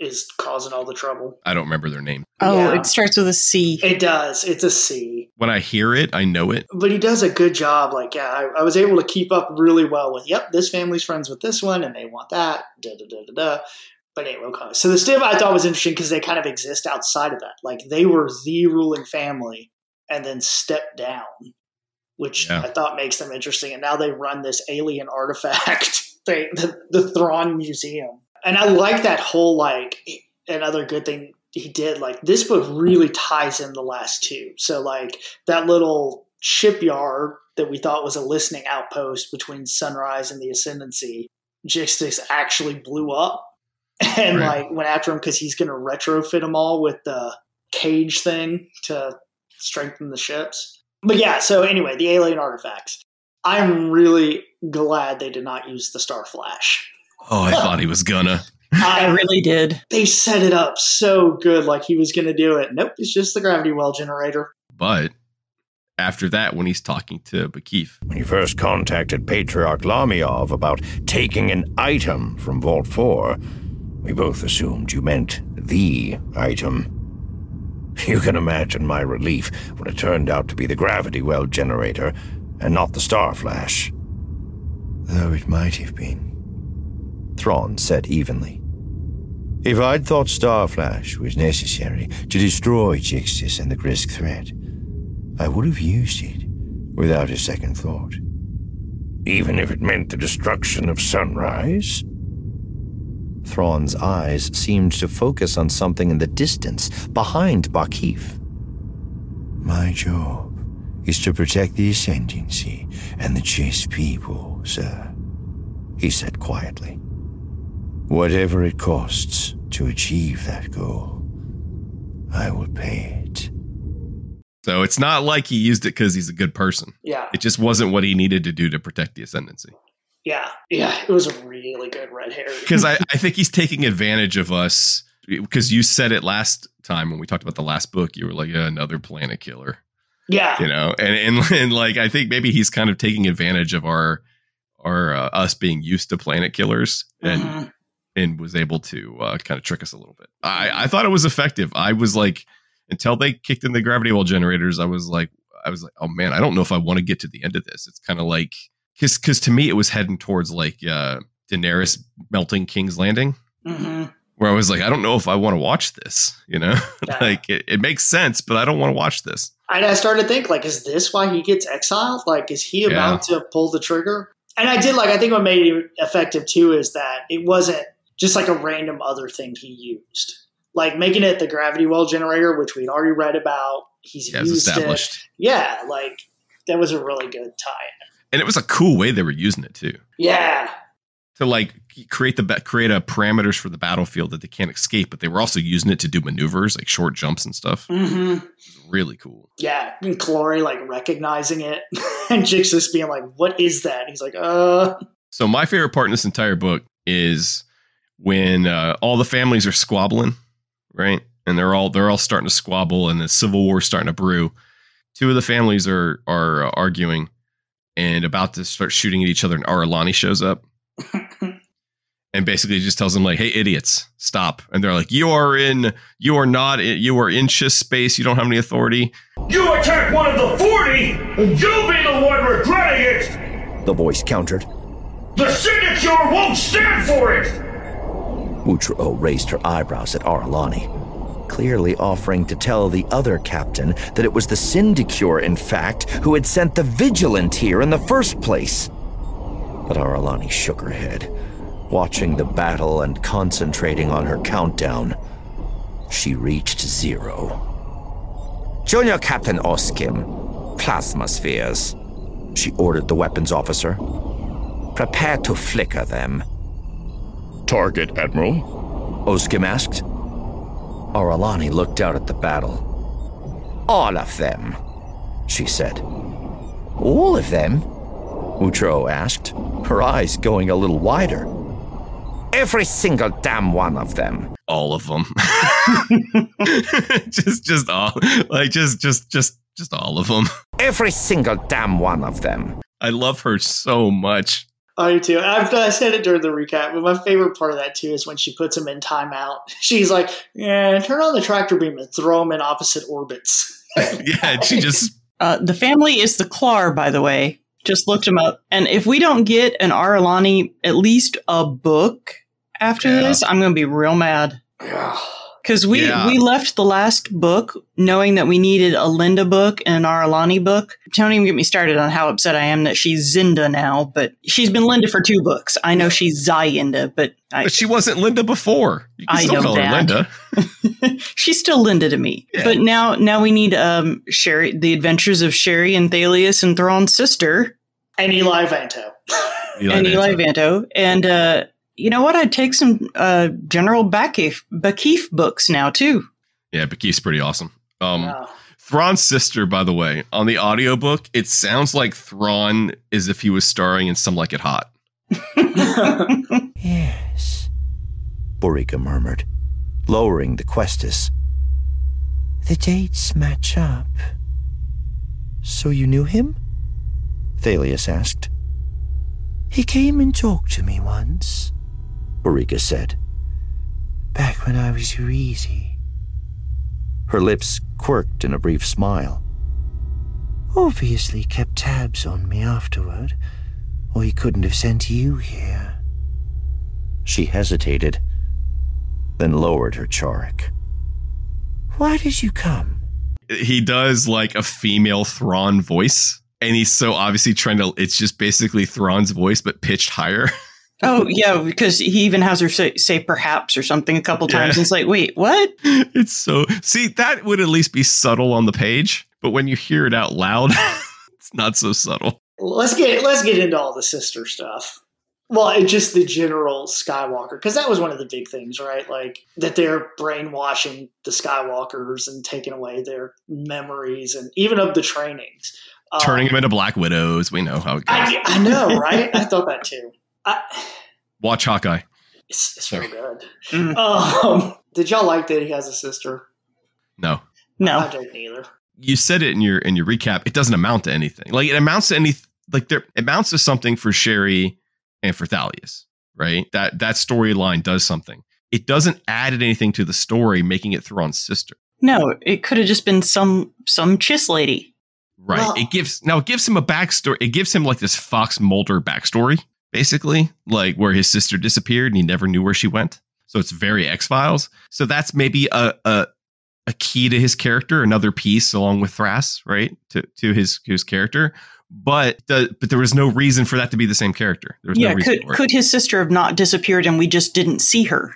is causing all the trouble? I don't remember their name. Oh, Yeah. it starts with a C. It does. It's a C. When I hear it, I know it. But he does a good job. Like, yeah, I, I was able to keep up really well with, yep, this family's friends with this one and they want that. Da, da, da, da, da. But anyway, okay. So the Stiba I thought was interesting because they kind of exist outside of that. Like, they were the ruling family and then stepped down, which Yeah. I thought makes them interesting. And now they run this alien artifact [LAUGHS] they, the, the Thrawn Museum. And I like that whole, like, another good thing he did, like, this book really ties in the last two. So, like, that little shipyard that we thought was a listening outpost between Sunrise and the Ascendancy, Jixtus actually blew up [LAUGHS] and Right. like went after him because he's going to retrofit them all with the cage thing to strengthen the ships. But yeah, so anyway, the alien artifacts. I'm really glad they did not use the Star Flash. Oh, I thought he was gonna. I I, really did. they set it up so good, like he was going to do it. Nope, it's just the gravity well generator. But after that, when he's talking to Ba'kif, When you first contacted Patriarch Lamiov about taking an item from Vault 4, we both assumed you meant the item. You can imagine my relief when it turned out to be the gravity well generator and not the star flash. Though it might have been. Thrawn said evenly. If I'd thought Starflash was necessary to destroy Jixtus and the Grysk threat, I would have used it without a second thought. Even if it meant the destruction of Sunrise? Thrawn's eyes seemed to focus on something in the distance behind Ba'kif. My job is to protect the Ascendancy and the Chiss people, sir, he said quietly. Whatever it costs to achieve that goal, I will pay it. so it's not like he used it because he's a good person. Yeah, It just wasn't what he needed to do to protect the ascendancy. yeah, yeah. It was a really good red herring. Because I, [LAUGHS] I think he's taking advantage of us. Because you said it last time when we talked about the last book, you were like, yeah, another planet killer. yeah, you know and, and [LAUGHS] and like i think maybe he's kind of taking advantage of our our uh, us being used to planet killers and Mhm. And was able to uh, kind of trick us a little bit i i thought it was effective i was like until they kicked in the gravity well generators i was like i was like oh man i don't know if i want to get to the end of this it's kind of like because because to me it was heading towards like uh daenerys melting king's landing Mhm. where i was like i don't know if i want to watch this [LAUGHS] you know Yeah. like it, it makes sense but i don't want to watch this And I started to think, like, is this why he gets exiled? Like, is he about to pull the trigger? And I did like. I think what made it effective too is that it wasn't just like a random other thing he used, like making it the gravity well generator, which we'd already read about. He's yeah, used established it. Yeah, like that was a really good tie. and it was a cool way they were using it too Yeah, to like create the create a parameters for the battlefield that they can't escape but they were also using it to do maneuvers like short jumps and stuff hmm really cool yeah. And Chloe like recognizing it, [LAUGHS] and Jixtus being like, "What is that?" And he's like, "Uh, so my favorite part in this entire book is when uh, all the families are squabbling right and they're all they're all starting to squabble and the civil war starting to brew two of the families are are uh, arguing and about to start shooting at each other and Ar'alani shows up [LAUGHS] and basically just tells them like, "Hey, idiots, stop!" And they're like, "You are in, you are not, in, you are in Chiss space. You don't have any authority." You attack one of the 40, and you'll be the one regretting it! The voice countered. The Syndicure won't stand for it! Wutroow raised her eyebrows at Ar'alani, clearly offering to tell the other captain that it was the Syndicure, in fact, who had sent the Vigilant here in the first place. But Ar'alani shook her head, watching the battle and concentrating on her countdown. She reached zero. Junior Captain Oskim, plasma spheres, she ordered the weapons officer. Prepare to flicker them. Target, Admiral. Oskim asked. Ar'alani looked out at the battle. All of them, she said. All of them? Wutroow asked, her eyes going a little wider. Every single damn one of them. All of them, [LAUGHS] just just all like just just just just all of them. Every single damn one of them. I love her so much. I do too. I've, I said it during the recap, but my favorite part of that too is when she puts him in timeout. [LAUGHS] She's like, "Yeah, turn on the tractor beam and throw him in opposite orbits." [LAUGHS] yeah, she [LAUGHS] just Uh, the family is the Clarr, by the way. Just looked him up. And if we don't get an Ar'alani at least a book after Yeah. this, I'm going to be real mad. Yeah. Because we, Yeah. we left the last book knowing that we needed a Linda book and an Ar'alani book. Don't even get me started on how upset I am that she's Zinda now, but she's been Linda for two books. I know she's Zayinda, but I, But she wasn't Linda before. You can I still know call her that. Linda. [LAUGHS] she's still Linda to me. Yeah. But now now we need um Che'ri the adventures of Che'ri and Thalias and Thrawn's sister And Eli Vanto. and Eli Vanto. And uh you know what? I'd take some uh General Ba'kif Ba'kif books now too. Yeah, Ba'kif's pretty awesome. Um, Wow. Thrawn's sister, by the way, on the audiobook, it sounds like Thrawn as if he was starring in Some Like It Hot. [LAUGHS] Yes, Borica murmured, lowering the questis. The dates match up. So you knew him? Thalias asked. He came and talked to me once, Borica said. Back when I was your easy. Her lips quirked in a brief smile. Obviously kept tabs on me afterward, or he couldn't have sent you here. She hesitated, then lowered her charic. Why did you come? He does like a female Thrawn voice, and he's so obviously trying to. It's just basically Thrawn's voice, but pitched higher. [LAUGHS] oh yeah, because he even has her say, say perhaps or something a couple times. Yeah. And it's like, wait, what? [LAUGHS] it's so. See, that would at least be subtle on the page, but when you hear it out loud, [LAUGHS] it's not so subtle. let's get let's get into all the sister stuff. Well, and just the general Skywalker, because that was one of the big things, right? Like that they're brainwashing the Skywalkers and taking away their memories and even of the trainings. Um, Turning them into Black Widows. We know how it goes. I, I know, right? I thought that too. I, Watch Hawkeye. it's, it's so Sorry. good. Mm. Um, [LAUGHS] did y'all like that he has a sister? No. No. I didn't either. you said it in your in your recap. It doesn't amount to anything. Like it amounts to any like there it amounts to something for Che'ri and for Thalias, right? That that storyline does something. It doesn't add anything to the story, making it Thrawn's sister. No, it could have just been some some chiss lady. Right. Well- it gives now it gives him a backstory. It gives him like this Fox Mulder backstory, basically, like where his sister disappeared and he never knew where she went. So it's very X Files. So that's maybe a, a a key to his character, another piece along with Thrass, right? To to his his character. But the but there was no reason for that to be the same character. There was Yeah, no reason could could his sister have not disappeared and we just didn't see her?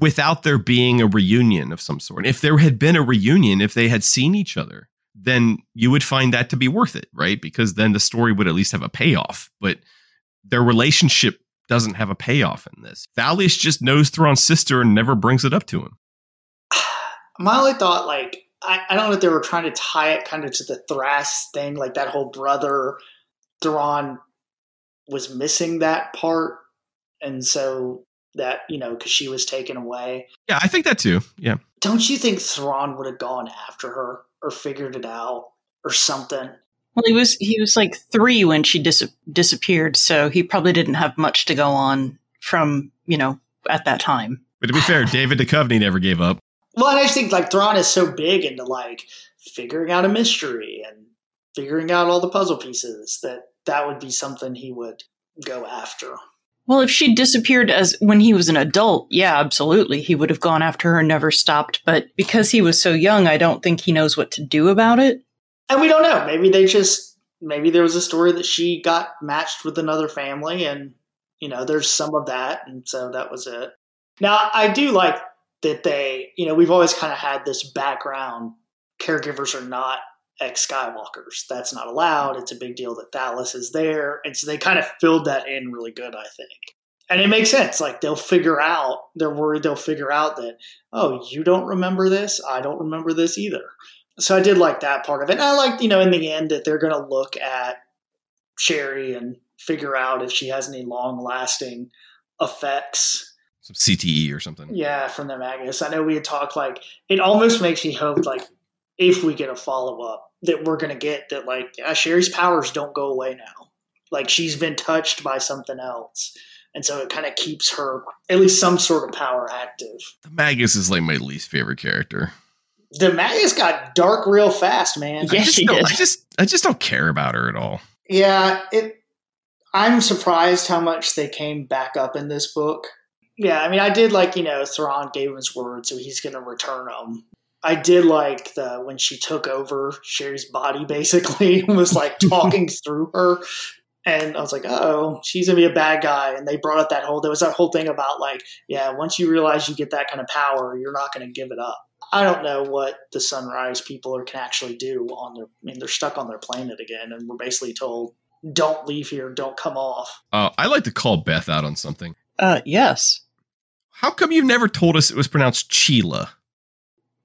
without there being a reunion of some sort. If there had been a reunion, if they had seen each other, then you would find that to be worth it, right? Because then the story would at least have a payoff. But their relationship doesn't have a payoff in this. Thalias just knows Thrawn's sister and never brings it up to him. [SIGHS] My only thought, like, I, I don't know if they were trying to tie it kind of to the Thrass thing, like that whole brother Thrawn was missing that part, and so that you know because she was taken away. Yeah, I think that too. Yeah. Don't you think Thrawn would have gone after her or figured it out or something? Well, he was he was like three when she dis- disappeared, so he probably didn't have much to go on from you know at that time. But to be fair, David Duchovny never gave up. Well, and I just think like Thrawn is so big into like figuring out a mystery and figuring out all the puzzle pieces that that would be something he would go after. Well, if she disappeared as when he was an adult, yeah, absolutely, he would have gone after her and never stopped. But because he was so young, I don't think he knows what to do about it. And we don't know. Maybe they just maybe there was a story that she got matched with another family and you know, there's some of that and so that was it. Now, I do like that they, you know, we've always kind of had this background caregivers are not ex Skywalkers. That's not allowed. It's a big deal that Thalias is there. And so they kind of filled that in really good, I think. And it makes sense. Like they'll figure out, they're worried they'll figure out that, oh, you don't remember this? I don't remember this either. So I did like that part of it. And I liked, you know, in the end that they're going to look at Che'ri and figure out if she has any long lasting effects Some CTE or something. yeah, from the Magus. I know we had talked like it almost makes me hope like if we get a follow up that we're gonna get that like yeah, Che'ri's powers don't go away now. Like she's been touched by something else. And so it kind of keeps her at least some sort of power active. The Magus is like my least favorite character. The Magus got dark real fast, man. Yeah, I just she don't- did. I just I just don't care about her at all. Yeah, it I'm surprised how much they came back up in this book. Yeah, I mean, I did like you know Thrawn gave him his word, so he's going to return them. I did like the when she took over Che'ri's body, [LAUGHS] basically, and was like talking [LAUGHS] through her, and I was like, oh, she's gonna be a bad guy. And they brought up that whole there was that whole thing about like, yeah, once you realize you get that kind of power, you're not going to give it up. I don't know what the Sunrise people are, can actually do on their. I mean, they're stuck on their planet again, and we're basically told, "Don't leave here, don't come off." Uh, I like to call Beth out on something. Uh, yes. How come you've never told us it was pronounced Chila?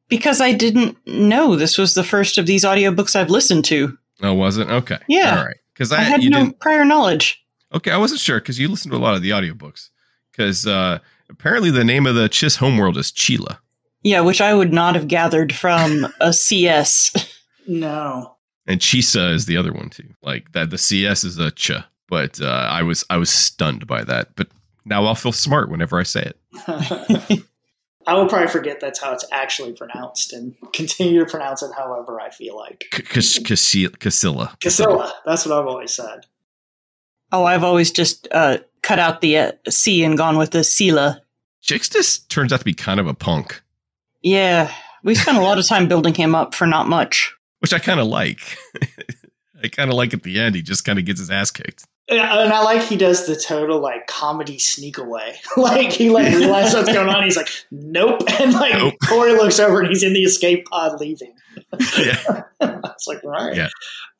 Because I didn't know this was the first of these audiobooks I've listened to. Oh, was it? Okay. Yeah. All right. Because I, I, had you no didn't. prior knowledge. Okay, I wasn't sure because you listened to a lot of the audiobooks. Because uh, apparently the name of the Chiss homeworld is Chila. Yeah, which I would not have gathered from a CS. No. and Chisa is the other one too. Like that, the CS is a ch. But uh, I was I was stunned by that. But now I'll feel smart whenever I say it. [LAUGHS] [LAUGHS] I will probably forget that's how it's actually pronounced and [LAUGHS] continue to pronounce it however I feel like. K- Kas- Casilla. Casilla, that's what I've always said. oh, I've always just uh, cut out the uh, C and gone with the Sela. Jixtus turns out to be kind of a punk, Yeah, we spent a lot of time building him up for not much. which I kind of like. [LAUGHS] I kind of like at the end he just kind of gets his ass kicked. Yeah, And I like he does the total like comedy sneak away. [LAUGHS] like he like realizes what's going on. He's like, nope. [LAUGHS] And like Nope. Corey looks over and he's in the escape pod leaving. yeah. it's like, right. Yeah.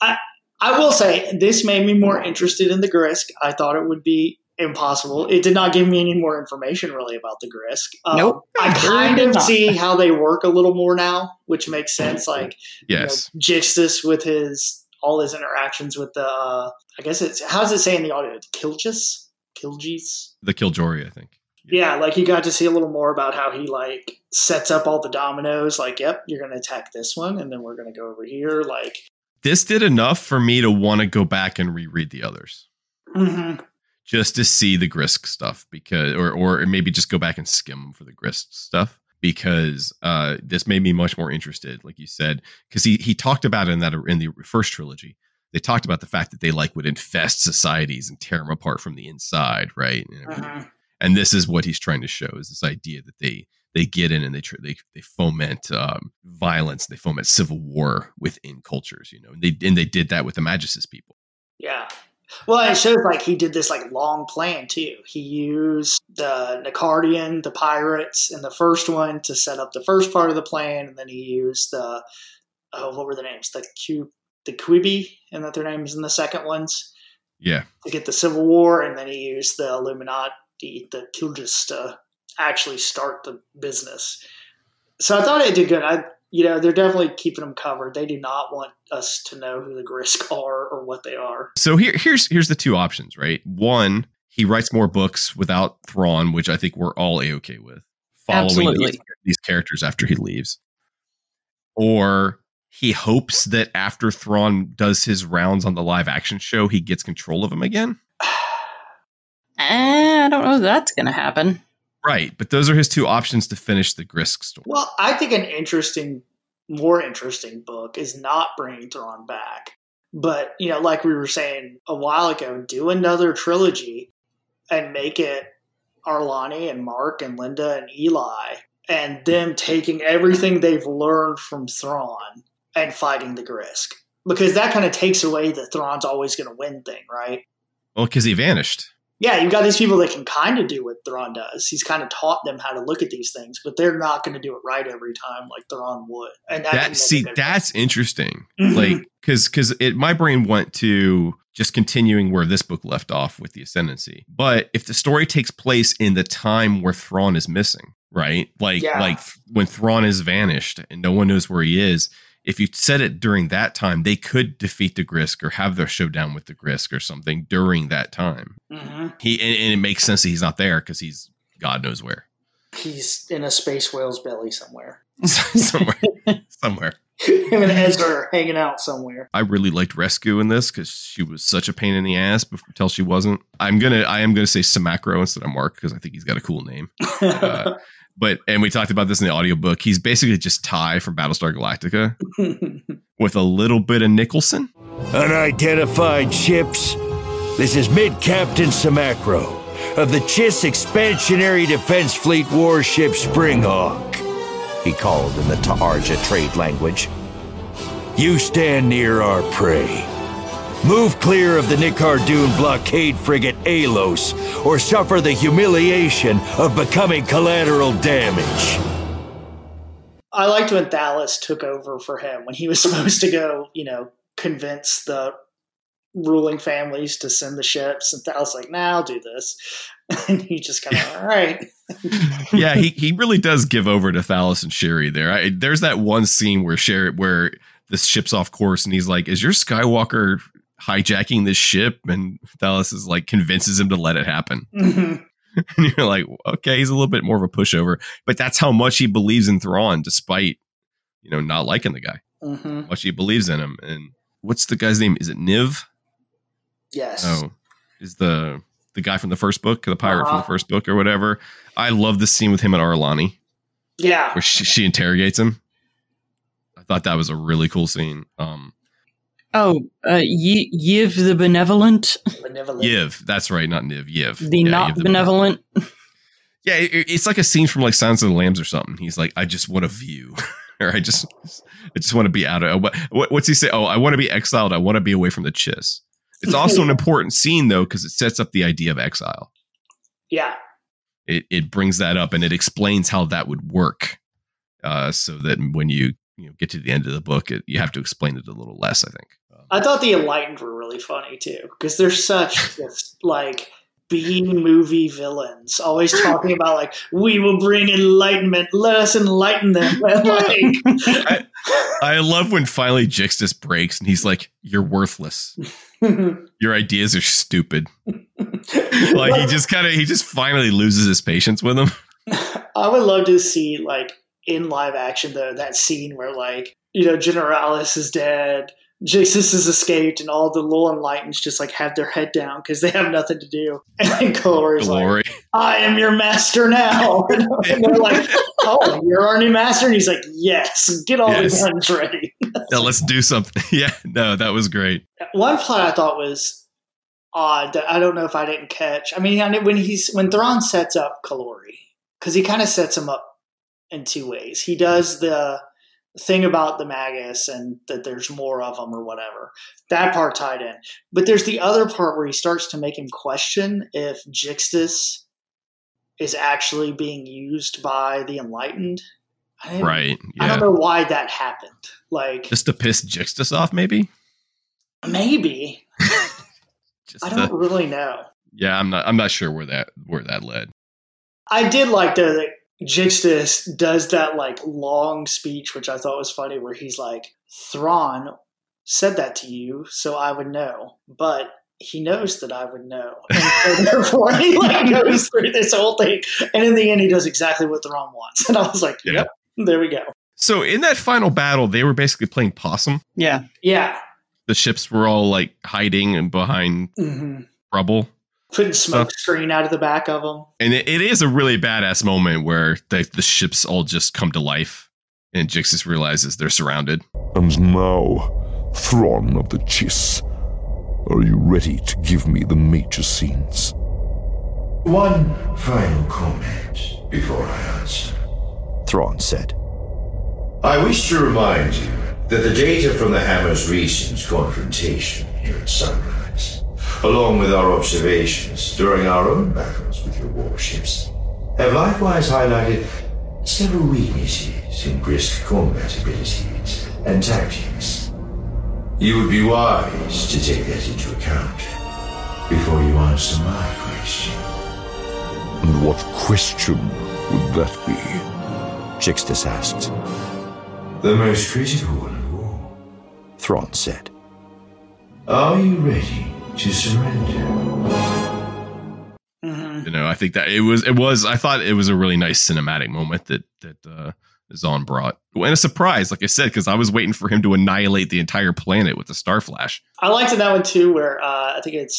I I will say this made me more interested in the Grysk. I thought it would be impossible. It did not give me any more information really about the Grysk. Um, Nope. I [LAUGHS] kind of see how they work a little more now, which makes sense. Like Yes. you know, Jixtus with his all his interactions with the uh, I guess it's how does it say in the audio? Kilgis? Kilgis? The Killjoy, I think. Yeah, like you got to see a little more about how he like sets up all the dominoes, like, yep, you're gonna attack this one and then we're gonna go over here. Like This did enough for me to want to go back and reread the others. mhm. Just to see the Grysk stuff because or or maybe just go back and skim for the Grysk stuff because uh this made me much more interested like you said because he he talked about it in that in the first trilogy they talked about the fact that they like would infest societies and tear them apart from the inside right and, everything. Mhm. and this is what he's trying to show is this idea that they they get in and they they they foment um, violence they foment civil war within cultures you know and they and they did that with the Magus people Yeah. Well, it shows like he did this like long plan too. He used the Nicardian, the pirates, in the first one to set up the first part of the plan, and then he used the oh, what were the names? The Q, the Quibi, and that their names in the second ones yeah to get the Civil War, and then he used the Illuminati, the Kilgis to actually start the business. So I thought it did good. I, you know, they're definitely keeping them covered. They do not want us to know who the Grysk [LAUGHS] are or what they are. So here, here's here's the two options, right? One, he writes more books without Thrawn, which I think we're all a okay with, following these, these characters after he leaves, or he hopes that after Thrawn does his rounds on the live action show, he gets control of him again. [SIGHS] Eh, I don't know if that's going to happen. Right, but those are his two options to finish the Grysk story. Well, I think an interesting, more interesting book is not bringing Thrawn back. But, you know, like we were saying a while ago, do another trilogy and make it Arlani and Mark and Linda and Eli and them taking everything they've learned from Thrawn and fighting the Grysk. Because that kind of takes away the Thrawn's always going to win thing, right? Well, because he vanished. Yeah, you've got these people that can kind of do what Thrawn does. He's kind of taught them how to look at these things, but they're not going to do it right every time like Thrawn would. And that, That see, that's interesting. Mhm. Like, because because it my brain went to just continuing where this book left off with the ascendancy. But if the story takes place in the time where Thrawn is missing, right? Like Yeah. like when Thrawn is vanished and no one knows where he is. If you said it during that time, they could defeat the Grysk or have their showdown with the Grysk or something during that time. Mhm. He and, and it makes sense that he's not there because he's God knows where, He's in a space whale's belly somewhere. [LAUGHS] somewhere, somewhere. [LAUGHS] Him and Ezra hanging out somewhere. I really liked Roscu in this because she was such a pain in the ass before, until she wasn't. I'm gonna I am gonna say Samakro instead of Mark because I think he's got a cool name. [LAUGHS] Uh, but and we talked about this in the audiobook. He's basically just Tigh from Battlestar Galactica [LAUGHS] with a little bit of Nicholson. Unidentified ships. This is Mid Captain Samakro. of the Chiss Expansionary Defense Fleet warship Springhawk, he called in the Ta'arja trade language. You stand near our prey. Move clear of the Nikardun blockade frigate Alos, or suffer the humiliation of becoming collateral damage. I liked when Thalias took over for him when he was [LAUGHS] supposed to go, you know, convince the ruling families to send the ships, and Thalias like, "Nah, I'll do this," [LAUGHS] and he just kind of, [LAUGHS] all right. yeah, he, he really does give over to Thalias and Che'ri there. I, there's that one scene where Che'ri where this ship's off course, and he's like, "Is your Skywalker hijacking this ship?" And Thalias is like convinces him to let it happen. [LAUGHS] Mhm. [LAUGHS] and you're like, okay, he's a little bit more of a pushover, but that's how much he believes in Thrawn, despite you know not liking the guy. Mhm. Much he believes in him. And what's the guy's name? Is it Niv? Yes. Oh, is the the guy from the first book, the pirate from Uh-huh. the first book, or whatever? I love the scene with him and Arlani Yeah. where she, she interrogates him. I thought that was a really cool scene. Um, Oh, uh, Ye- Yiv the Benevolent, Benevolent. Yiv, that's right, not Niv. Yiv, the Yeah, not Yiv benevolent. Yeah, it, it's like a scene from like Silence of the Lambs or something. He's like, I just want a view, [LAUGHS] or I just, I just want to be out of. What, what, what's he say? Oh, I want to be exiled. I want to be away from the Chiss. It's [LAUGHS] also an important scene though because it sets up the idea of exile. Yeah. It it brings that up and it explains how that would work, uh, so that when you you know get to the end of the book, it, you have to explain it a little less. I think. I thought the Enlightened were really funny too because they're such [LAUGHS] just like B movie villains, always talking about like we will bring enlightenment. Let us enlighten them. [LAUGHS] Like, I, I love when finally Jixtus breaks and he's like, "You're worthless. Your ideas are stupid." [LAUGHS] like he just kind of he just finally loses his patience with him. I would love to see like in live action though that scene where like you know Generalis is dead, Jixtus has escaped, and all the little enlightened just like have their head down because they have nothing to do. [LAUGHS] And then Qilori's like, "I am your master now," [LAUGHS] and they're like, "Oh, you're our new master," and he's like, "Yes, get all Yes. the guns ready." [LAUGHS] Now let's do something. Yeah, no, that was great. One plot I thought was odd that I don't know if I didn't catch. I mean, when he's when Thrawn sets up Qilori because he kind of sets him up in two ways. He does the thing about the Magus and that there's more of them or whatever. That part tied in, but there's the other part where he starts to make him question if Jixtus is actually being used by the Enlightened. I Right. I don't know why that happened. Like Just to piss Jixtus off, maybe. maybe [LAUGHS] Just I don't to- really know. yeah, I'm not. I'm not sure where that where that led. I did like though that Jixtus does that like long speech, which I thought was funny, where he's like, Thrawn said that to you, so I would know. But he knows that I would know. And so [LAUGHS] therefore he like goes through this whole thing. And in the end he does exactly what Thrawn wants. [LAUGHS] And I was like, Yeah. Yep, there we go. So in that final battle, they were basically playing possum. Yeah. Yeah. The ships were all like hiding and behind hmm rubble. Putting smoke screen out of the back of them. And it, it is a really badass moment where the, the ships all just come to life, and Jixtus realizes they're surrounded. And now, Thrawn of the Chiss, are you ready to give me the major scenes? One final comment before I answer. Thrawn said. I wish to remind you that the data from the Hammer's recent confrontation here at Sunrise, along with our observations during our own battles with your warships, have likewise highlighted several weaknesses in Grysk combat abilities and tactics. You would be wise to take that into account before you answer my question. And what question would that be? Jixtus asked. The most critical one of all, Thrawn said. Are you ready to surrender? hmm You know, I think that it was it was. I thought it was a really nice cinematic moment that that uh, Zahn brought. And a surprise, like I said, because I was waiting for him to annihilate the entire planet with the Star Flash. I liked in that one too, where uh, I think it's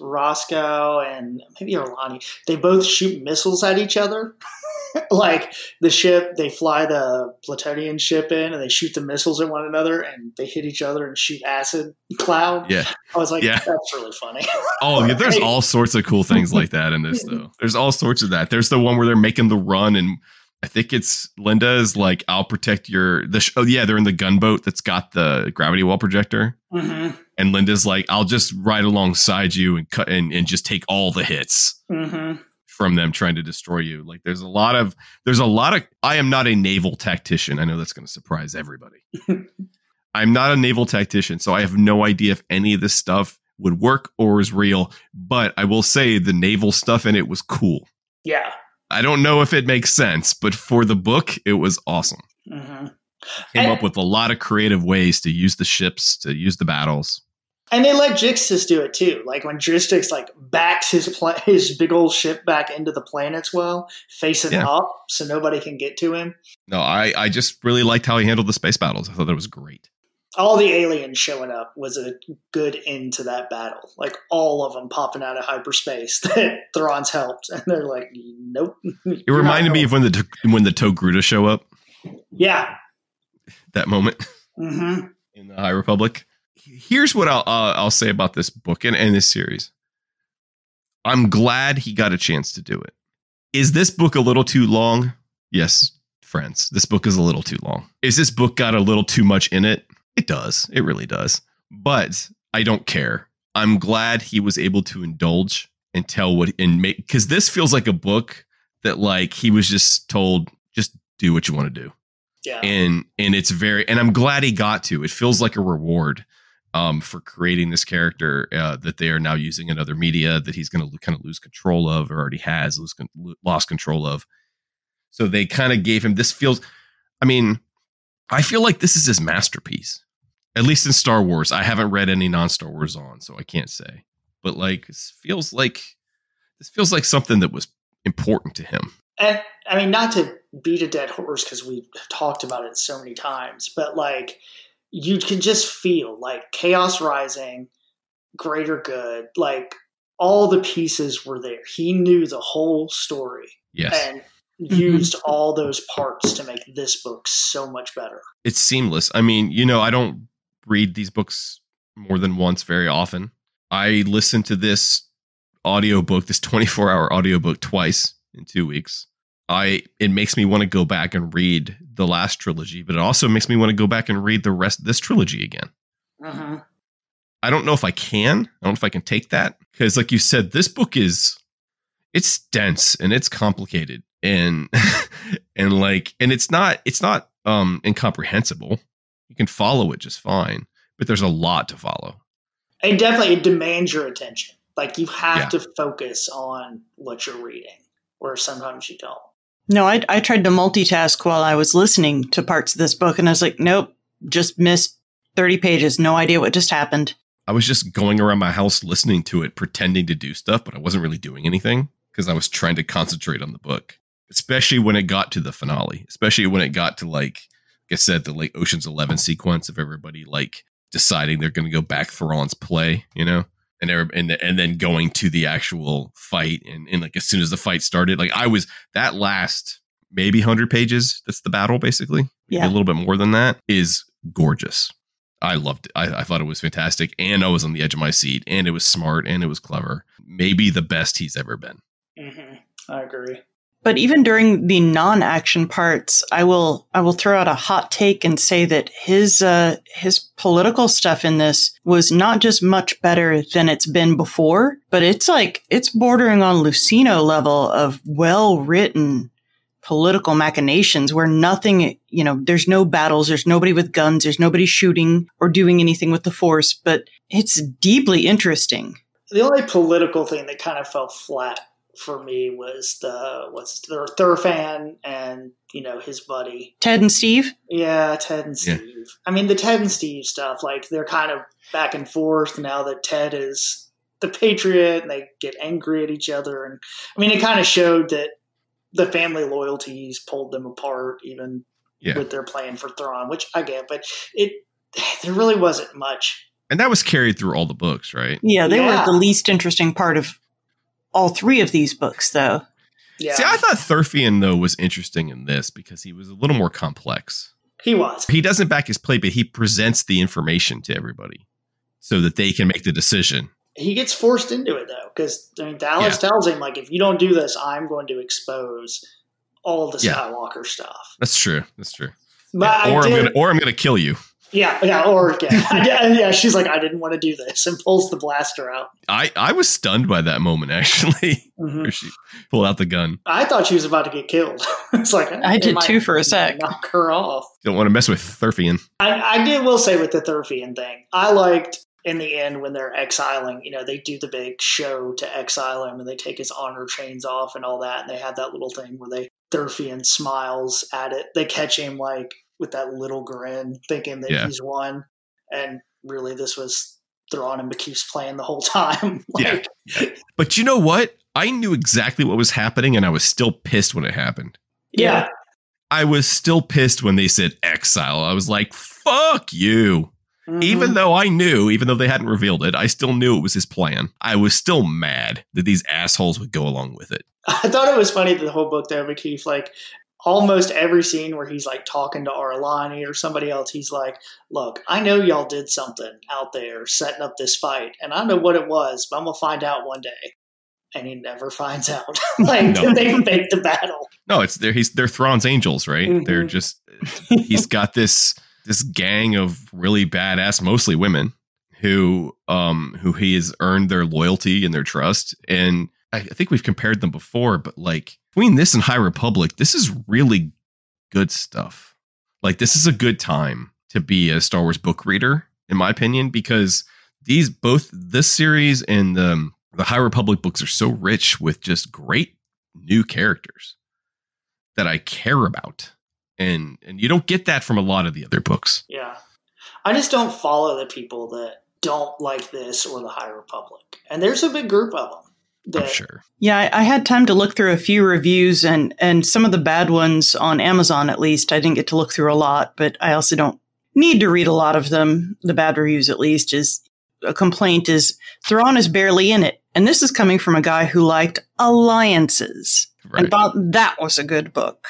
Roscu and maybe Orlani. They both shoot missiles at each other. [LAUGHS] like the ship, they fly the Plutonian ship in, and they shoot the missiles at one another, and they hit each other and shoot acid cloud. Yeah, I was like, Yeah. that's really funny. [LAUGHS] Oh, yeah, there's all sorts of cool things like that in this, though. There's all sorts of that. There's the one where they're making the run, and I think it's Linda is like, "I'll protect your." The sh- oh yeah, they're in the gunboat that's got the gravity well projector, hmm and Linda's like, "I'll just ride alongside you and cut and, and just take all the hits." hmm from them trying to destroy you. Like there's a lot of there's a lot of I am not a naval tactician. I know that's going to surprise everybody. [LAUGHS] I'm not a naval tactician, so I have no idea if any of this stuff would work or is real, but I will say the naval stuff in it was cool. Yeah. I don't know if it makes sense, but for the book, it was awesome. hmm Came up with a lot of creative ways to use the ships, to use the battles. And they let Jixtus do it too. Like when Jixtus like backs his pla- his big old ship back into the planet's well, facing Yeah. up, so nobody can get to him. No, I, I just really liked how he handled the space battles. I thought that was great. All the aliens showing up was a good end to that battle. Like all of them popping out of hyperspace [LAUGHS] that Thrawn's helped, and they're like, "Nope." [LAUGHS] It reminded me of when the when the Togruta show up. yeah. That moment. hmm in the High Republic. Here's what I'll uh, I'll say about this book and, and this series. I'm glad he got a chance to do it. Is this book a little too long? Yes, friends. This book is a little too long. Is this book got a little too much in it? It does. It really does. But I don't care. I'm glad he was able to indulge and tell what and make because this feels like a book that like he was just told just do what you want to do Yeah. and and it's very and i'm glad he got to it feels like a reward um for creating this character uh, that they are now using in other media that he's going to kind of lose control of or already has lose, lost control of. So they kind of gave him this feels i mean i feel like this is his masterpiece at least in star wars. I haven't read any non-star wars on so i can't say. But like this feels like this feels like something that was important to him. And I mean, not to beat a dead horse because we've talked about it so many times, but like you can just feel like chaos rising, greater good, like all the pieces were there. He knew the whole story yes and mm-hmm. used all those parts to make this book so much better. it's seamless. I mean, you know, I don't read these books more than once very often. I listened to this audiobook, this 24 hour audiobook twice in two weeks. I it makes me want to go back and read the last trilogy, but it also makes me want to go back and read the rest of this trilogy again. Mm-hmm. I don't know if I can. I don't know if I can take that because, like you said, this book is it's dense and it's complicated and [LAUGHS] and like and it's not it's not um incomprehensible. You can follow it just fine, but there's a lot to follow. And definitely it demands your attention. Like you have Yeah. to focus on what you're reading, or sometimes you don't. No, I, I tried to multitask while I was listening to parts of this book, and I was like, nope, just missed 30 pages. No idea what just happened. I was just going around my house listening to it, pretending to do stuff, but I wasn't really doing anything because I was trying to concentrate on the book. Especially when it got to the finale, especially when it got to like, like I said, the like Ocean's Eleven sequence of everybody like deciding they're going to go back Thrawn's play, you know, and every- and and then going to the actual fight, and and like as soon as the fight started, like I was that last maybe hundred pages. That's the battle, basically. Maybe Yeah. a little bit more than that is gorgeous. I loved it. I, I thought it was fantastic, and I was on the edge of my seat, and it was smart, and it was clever. Maybe the best he's ever been. hmm I agree. But even during the non-action parts, I will I will throw out a hot take and say that his uh, his political stuff in this was not just much better than it's been before, but it's like it's bordering on Luceno level of well written political machinations where nothing you know there's no battles there's nobody with guns there's nobody shooting or doing anything with the force but it's deeply interesting. The only political thing that kind of fell flat for me was the what's the Thurfian and you know his buddy. ted and steve Yeah, Ted and Yeah. Steve. I mean, the Ted and Steve stuff, like they're kind of back and forth now that Ted is the patriot and they get angry at each other. And I mean, it kind of showed that the family loyalties pulled them apart, even Yeah. with their plan for Thrawn, which I get, but it there really wasn't much. And that was carried through all the books, right? Yeah, they Yeah. were the least interesting part of all three of these books, though. Yeah, See, I thought Thurfian though was interesting in this because he was a little more complex. he was. He doesn't back his play, but he presents the information to everybody so that they can make the decision. He gets forced into it though, because I mean, Thalias Yeah. tells him like, if you don't do this, I'm going to expose all the Yeah. Skywalker stuff. That's true. That's true. But I or I'm did- gonna or I'm gonna kill you. Yeah, yeah, or [LAUGHS] yeah, yeah, yeah. She's like, I didn't want to do this, and pulls the blaster out. I I was stunned by that moment actually, Mhm. where [LAUGHS] she pulled out the gun. I thought she was about to get killed. [LAUGHS] it's like I they did might too for a sec. Knock her off. Don't want to mess with Thurfian. I, I did will say with the Thurfian thing, I liked in the end when they're exiling. You know, they do the big show to exile him, and they take his honor chains off and all that, and they have that little thing where they Thurfian smiles at it. They catch him like with that little grin, thinking that Yeah. he's won, and really this was Thrawn and Ba'kif's plan the whole [LAUGHS] time. Yeah. like, But you know what? I knew exactly what was happening, and I was still pissed when it happened. yeah. I was still pissed when they said exile. I was like, "Fuck you." Mhm. Even though I knew, even though they hadn't revealed it, I still knew it was his plan. I was still mad that these assholes would go along with it. [LAUGHS] I thought it was funny that the whole book though, McKeith, like almost every scene where he's like talking to Ar'alani or somebody else, he's like, Look, I know y'all did something out there setting up this fight, and I know what it was, but I'm gonna find out one day. And he never [LAUGHS] finds out. [LAUGHS] like No. they faked the battle. No, it's they're he's they're Thrawn's angels, right? Mhm. They're just he's got this this gang of really badass, mostly women, who um who he has earned their loyalty and their trust. And I, I think we've compared them before, but like between this and High Republic, this is really good stuff. Like this is a good time to be a Star Wars book reader, in my opinion, because these both this series and the the High Republic books are so rich with just great new characters that I care about. And and you don't get that from a lot of the other books. Yeah. I just don't follow the people that don't like this or the High Republic. And there's a big group of them. That, I'm sure. Yeah, I, I had time to look through a few reviews and and some of the bad ones on Amazon at least. I didn't get to look through a lot, but I also don't need to read a lot of them. The bad reviews at least is a complaint is Thrawn is barely in it. And this is coming from a guy who liked alliances Right. and thought that was a good book.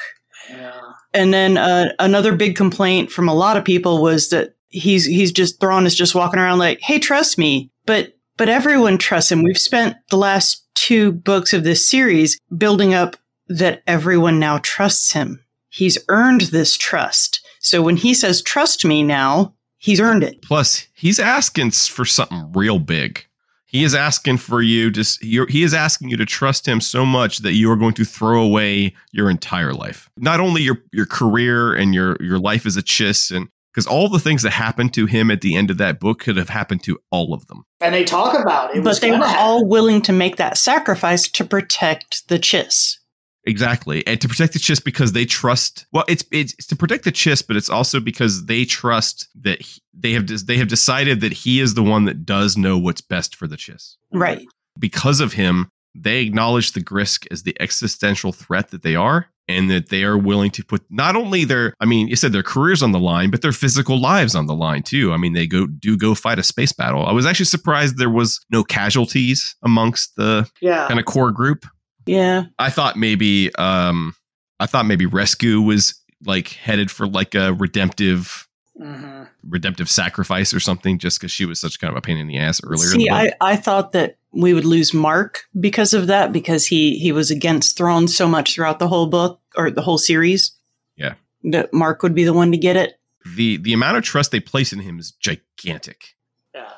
Yeah. And then uh, another big complaint from a lot of people was that he's he's just Thrawn is just walking around like, "Hey, trust me." But but everyone trusts him. We've spent the last two books of this series building up that everyone now trusts him. He's earned this trust. So when he says trust me now, he's earned it. Plus, he's asking for something real big. He is asking for you to. He is asking you to trust him so much that you are going to throw away your entire life, not only your your career and your your life as a chiss, and because all the things that happened to him at the end of that book could have happened to all of them. And they talk about it. it but they were happen. all willing to make that sacrifice to protect the Chiss. Exactly, and to protect the chiss because they trust. Well, it's it's, it's to protect the chiss, but it's also because they trust that he, they have des- they have decided that he is the one that does know what's best for the chiss. Right. Because of him, they acknowledge the Grysk as the existential threat that they are, and that they are willing to put not only their, I mean, you said their careers on the line, but their physical lives on the line too. I mean, they go do go fight a space battle. I was actually surprised there was no casualties amongst the Yeah. kind of core group. Yeah. I thought maybe um I thought maybe Roscu was like headed for like a redemptive hmm redemptive sacrifice or something just because she was such kind of a pain in the ass earlier in See, the. I, I thought that we would lose Mark because of that, because he, he was against Thrawn so much throughout the whole book or the whole series. Yeah. That Mark would be the one to get it. the the amount of trust they place in him is gigantic. Yeah.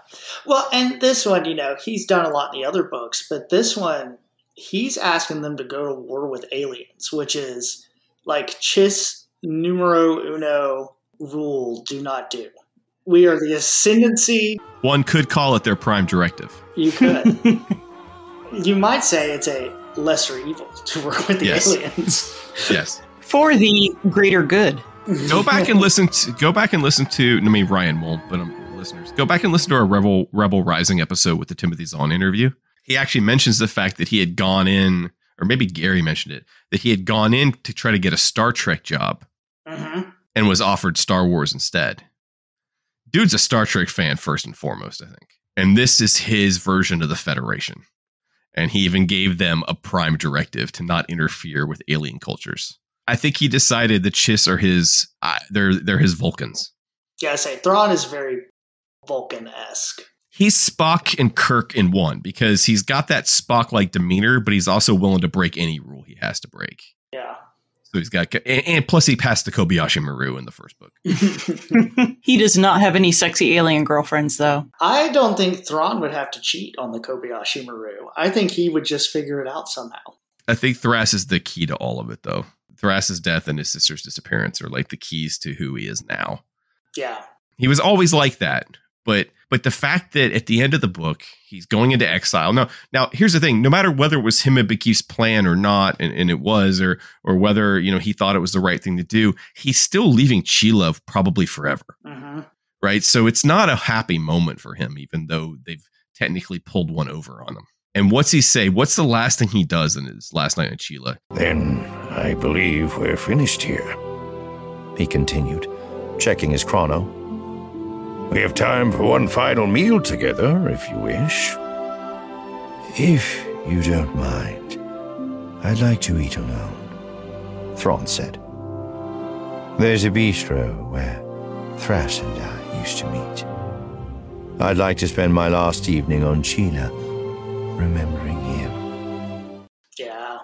Well, and this one, you know, he's done a lot in the other books, but this one, he's asking them to go to war with aliens, which is like Chiss numero uno rule do not do. We are the ascendancy. One could call it their prime directive. You could. [LAUGHS] you might say it's a lesser evil [LAUGHS] to work with the Yes. aliens. Yes. For the greater good. Go back and listen to go back and listen to I mean Ryan won't, but um, listeners. Go back and listen to our Rebel Rebel Rising episode with the Timothy Zahn interview. He actually mentions the fact that he had gone in or maybe Gary mentioned it, that he had gone in to try to get a Star Trek job Mm-hmm. and was offered Star Wars instead. Dude's a Star Trek fan first and foremost, I think. And this is his version of the Federation. And he even gave them a prime directive to not interfere with alien cultures. I think he decided the Chiss are his uh, they're they're his Vulcans. Yeah, I say Thrawn is very Vulcan esque. He's Spock and Kirk in one because he's got that Spock like demeanor, but he's also willing to break any rule he has to break. Yeah. So he's got, and, and plus he passed the Kobayashi Maru in the first book. [LAUGHS] he does not have any sexy alien girlfriends, though. I don't think Thrawn would have to cheat on the Kobayashi Maru. I think he would just figure it out somehow. I think Thras is the key to all of it, though. Thras's death and his sister's disappearance are like the keys to who he is now. Yeah. He was always like that, but but the fact that at the end of the book he's going into exile. Now, now here's the thing: no matter whether it was him and Ba'kif's plan or not, and, and it was, or or whether you know he thought it was the right thing to do, he's still leaving Csilla probably forever, hmm right? So it's not a happy moment for him, even though they've technically pulled one over on him. And what's he say? What's the last thing he does in his last night in Csilla? Then I believe we're finished here, he continued, checking his chrono. We have time for one final meal together, if you wish. If you don't mind, I'd like to eat alone, Thrawn said. There's a bistro where Thras and I used to meet. I'd like to spend my last evening on Csilla remembering him. Yeah.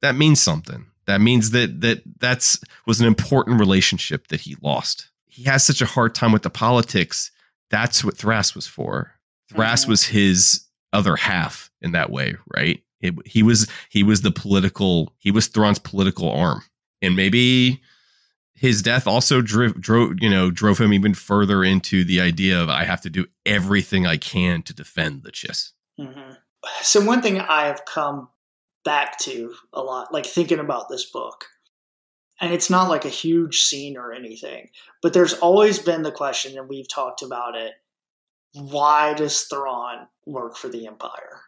that means something. That means that that that's was an important relationship that he lost. He has such a hard time with the politics. That's what Thras was for. Thras Mhm. was his other half in that way, right? It, he was he was the political. He was Thrawn's political arm, and maybe his death also drove drove you know drove him even further into the idea of I have to do everything I can to defend the Chiss. hmm So one thing I have come back to a lot, like thinking about this book, and it's not like a huge scene or anything, but there's always been the question, and we've talked about it: Why does Thrawn work for the Empire?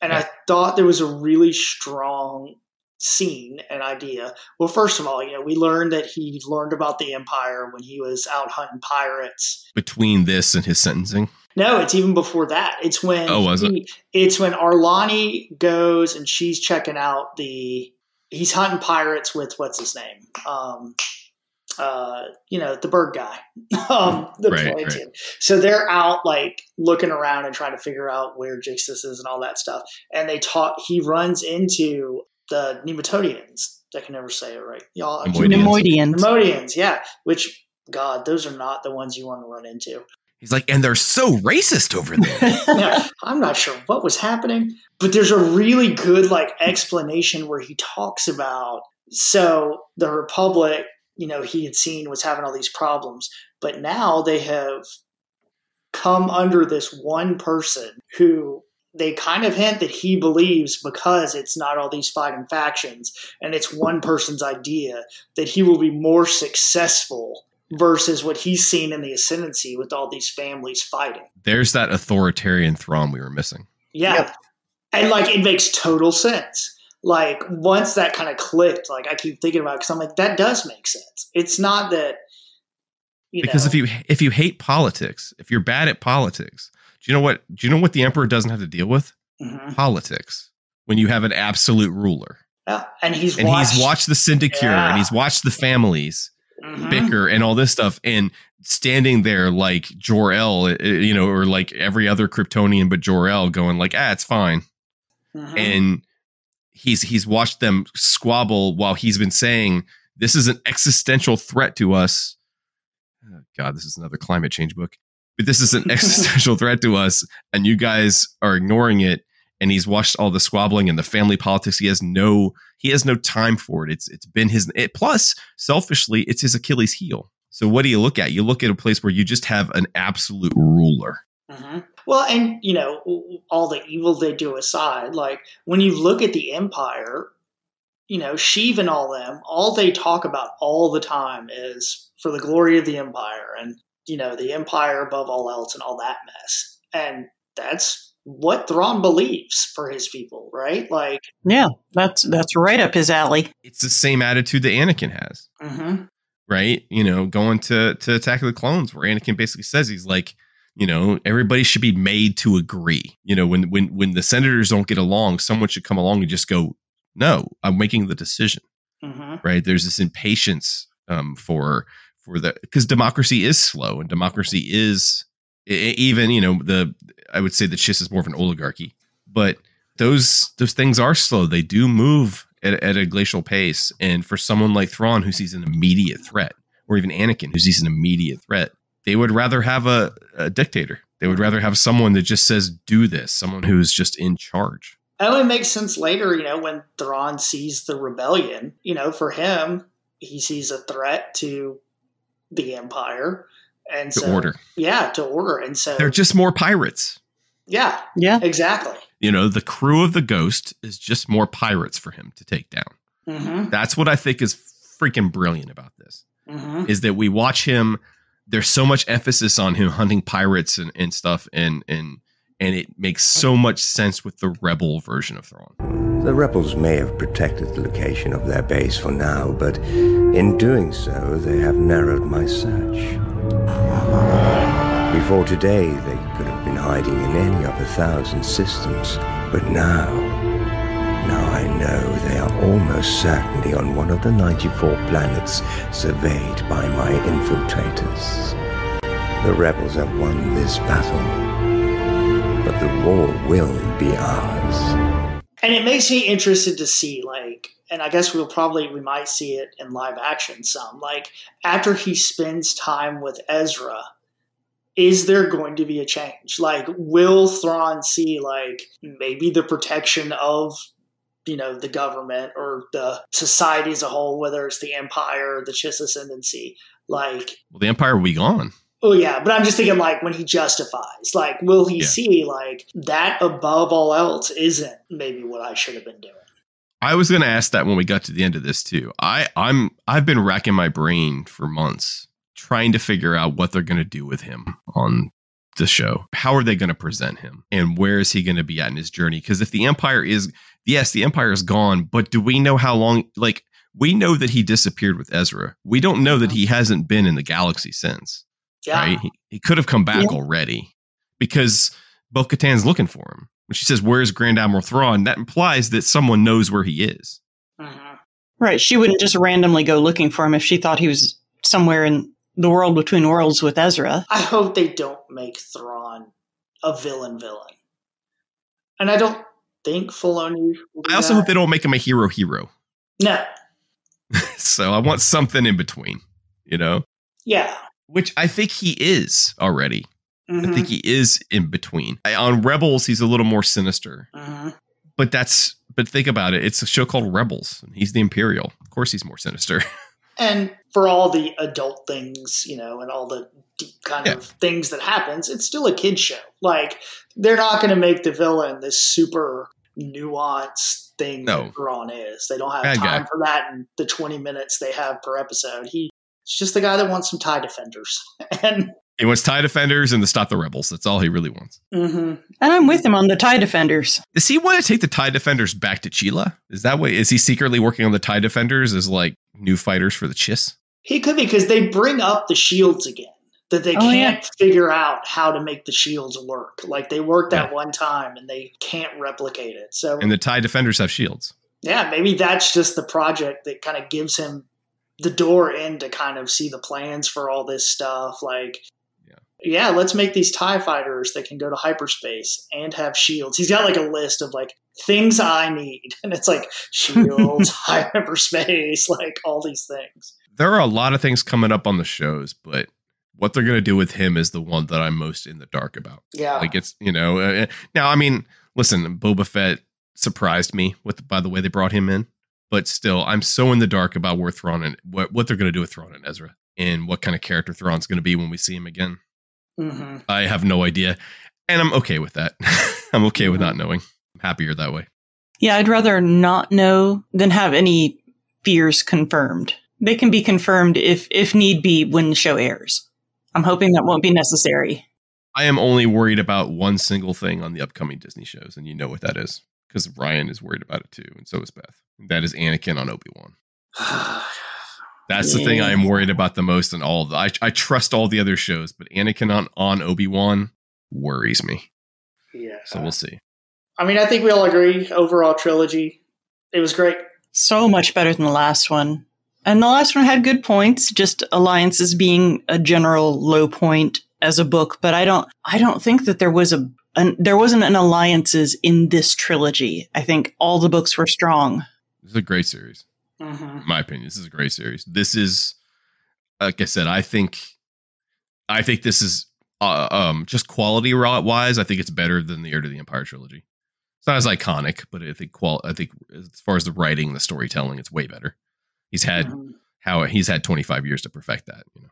And I thought there was a really strong scene and idea. Well, first of all, you know, we learned that he learned about the Empire when he was out hunting pirates Between this and his sentencing, no, it's even before that. It's when Oh, was it? It's when Ar'alani goes and she's checking out the. He's hunting pirates with what's his name? Um, uh, you know, the bird guy, [LAUGHS] um, the Right, Atlantean. So they're out like looking around and trying to figure out where Jixtus is and all that stuff. And they talk. He runs into the Nematodians. I can never say it right, y'all. I keep- Neimoidians. Neimoidians. Neimoidians, yeah. Which God, those are not the ones you want to run into. He's like, and they're so racist over there. [LAUGHS] I'm not sure what was happening, but there's a really good like explanation where he talks about so the Republic, you know, he had seen was having all these problems, but now they have come under this one person who they kind of hint that he believes because it's not all these fighting factions and it's one person's idea that he will be more successful versus what he's seen in the ascendancy with all these families fighting. There's that authoritarian Thrawn we were missing. Yeah. Yep. And like it makes total sense. Like once that kind of clicked, like I keep thinking about because I'm like, that does make sense. It's not that you because know, if you if you hate politics, if you're bad at politics, do you know what do you know what the emperor doesn't have to deal with? Mhm. Politics. When you have an absolute ruler. Yeah, and he's And watched, he's watched the syndicure Yeah. and he's watched the families Mhm. bicker and all this stuff and standing there like Jor-El, uh, you know, or like every other Kryptonian but Jor-El going like, "Ah, it's fine." Mhm. and he's he's watched them squabble while he's been saying this is an existential threat to us Oh, god this is another climate change book but this is an [LAUGHS] existential threat to us and you guys are ignoring it and he's watched all the squabbling and the family politics he has no he has no time for it. It's it's been his it plus selfishly it's his achilles heel. So what do you look at? You look at a place where you just have an absolute ruler. Hmm Well, and you know, all the evil they do aside, like when you look at the Empire, you know, Sheev and all them, all they talk about all the time is for the glory of the Empire and you know the Empire above all else and all that mess. And that's what Thrawn believes for his people, right? Like, Yeah, that's that's right up his alley. It's the same attitude that Anakin has, mhm. right? You know, going to to Attack of the Clones, where Anakin basically says he's like, you know, everybody should be made to agree. You know, when when when the senators don't get along, someone should come along and just go, no, I'm making the decision. Mhm. right there's this impatience um, for for the because democracy is slow and democracy is even you know the i would say the chiss is more of an oligarchy but those those things are slow. They do move at, at a glacial pace. And for someone like Thrawn who sees an immediate threat or even Anakin who sees an immediate threat they would rather have a, a dictator. They would rather have someone that just says do this someone who's just in charge. It only makes sense later, you know, when Thrawn sees the rebellion. You know, for him, he sees a threat to the Empire, and to so order yeah, to order, and so they're just more pirates yeah, Yeah. exactly. you know the crew of the ghost is just more pirates for him to take down hmm that's what i think is freaking brilliant about this hmm is that we watch him there's so much emphasis on him hunting pirates and, and stuff and and and it makes so much sense with the rebel version of Thrawn. The rebels may have protected the location of their base for now, but in doing so, they have narrowed my search. Before today, they could have been hiding in any of a thousand systems, but now, now I know they are almost certainly on one of the 94 planets surveyed by my infiltrators. The rebels have won this battle, but the war will be ours. And it makes me interested to see, like, and I guess we'll probably we might see it in live action some. Like after he spends time with Ezra, is there going to be a change? Like, will Thrawn see like maybe the protection of you know the government or the society as a whole, whether it's the Empire or the Chiss Ascendancy? Like, Well, the Empire will be gone. Oh yeah, but I'm just thinking like when he justifies, like will he Yeah. see like that above all else isn't maybe what I should have been doing. I was going to ask that when we got to the end of this too. I I'm I've been racking my brain for months trying to figure out what they're going to do with him on the show. How are they going to present him and where is he going to be at in his journey? Because if the empire is yes, the empire is gone, but do we know how long like we know that he disappeared with Ezra. We don't know that he hasn't been in the galaxy since. Yeah. Right? He, he could have come back Yeah. already because Bo Katan's looking for him. When she says, Where's Grand Admiral Thrawn? That implies that someone knows where he is. Mhm. Right. She wouldn't just randomly go looking for him if she thought he was somewhere in the world between worlds with Ezra. I hope they don't make Thrawn a villain villain. And I don't think Filoni will do I also that. hope they don't make him a hero hero. No. [LAUGHS] so I want something in between, you know? Yeah. Which I think he is already. I Mhm. think he is in between. I, on Rebels, he's a little more sinister. Mhm. But that's but think about it. It's a show called Rebels. and He's the Imperial. Of course he's more sinister. [LAUGHS] And for all the adult things, you know, and all the deep kind Yeah. of things that happens, it's still a kid show. Like they're not going to make the villain this super nuanced thing No. that Thrawn is. They don't have Bad time guy. for that in the 20 minutes they have per episode. He It's just the guy that wants some tie defenders. [LAUGHS] and he wants tie defenders and to stop the rebels. That's all he really wants. mhm. And I'm with him on the TIE defenders. Does he want to take the tie defenders back to Csilla? Is that way? Is he secretly working on the tie defenders as like new fighters for the Chiss? he could be because they bring up the shields again. That they Oh, can't figure out how to make the shields work. Like they worked that one time and they can't replicate it. So And the tie defenders have shields. yeah, maybe that's just the project that kind of gives him the door in to kind of see the plans for all this stuff. Like, Yeah. yeah, let's make these TIE fighters that can go to hyperspace and have shields. He's got like a list of like things I need. [LAUGHS] And it's like shields, [LAUGHS] hyperspace, like all these things. There are a lot of things coming up on the shows, but what they're going to do with him is the one that I'm most in the dark about. Yeah. Like it's you know uh, now I mean listen Boba Fett surprised me with by the way they brought him in, but still I'm so in the dark about where Thrawn and what what they're going to do with Thrawn and Ezra and what kind of character Thrawn's going to be when we see him again. Hmm I have no idea, and I'm okay with that. I'm okay with Mhm. not knowing. I'm happier that way. Yeah, I'd rather not know than have any fears confirmed. They can be confirmed if if need be when the show airs. I'm hoping that won't be necessary. I am only worried about one single thing on the upcoming Disney shows, and you know what that is because Ryan is worried about it too, and so is Beth. That is Anakin on Obi Wan. That's the thing I am worried about the most in all of the. I, I trust all the other shows, but Anakin on, on Obi Wan worries me. yeah. So we'll see. I mean, I think we all agree. Overall trilogy, it was great. So much better than the last one. And the last one had good points, just alliances being a general low point as a book, but I don't I don't think that there was a an, there wasn't an alliances in this trilogy. I think all the books were strong. This is a great series. Mm-hmm. My opinion, this is a great series. This is, like I said, I think, I think this is, uh, um, just quality wise, I think it's better than the Heir to the Empire trilogy. It's not as iconic, but I think qual, I think as far as the writing, the storytelling, it's way better. He's had Mhm. how he's had 25 years to perfect that. You know,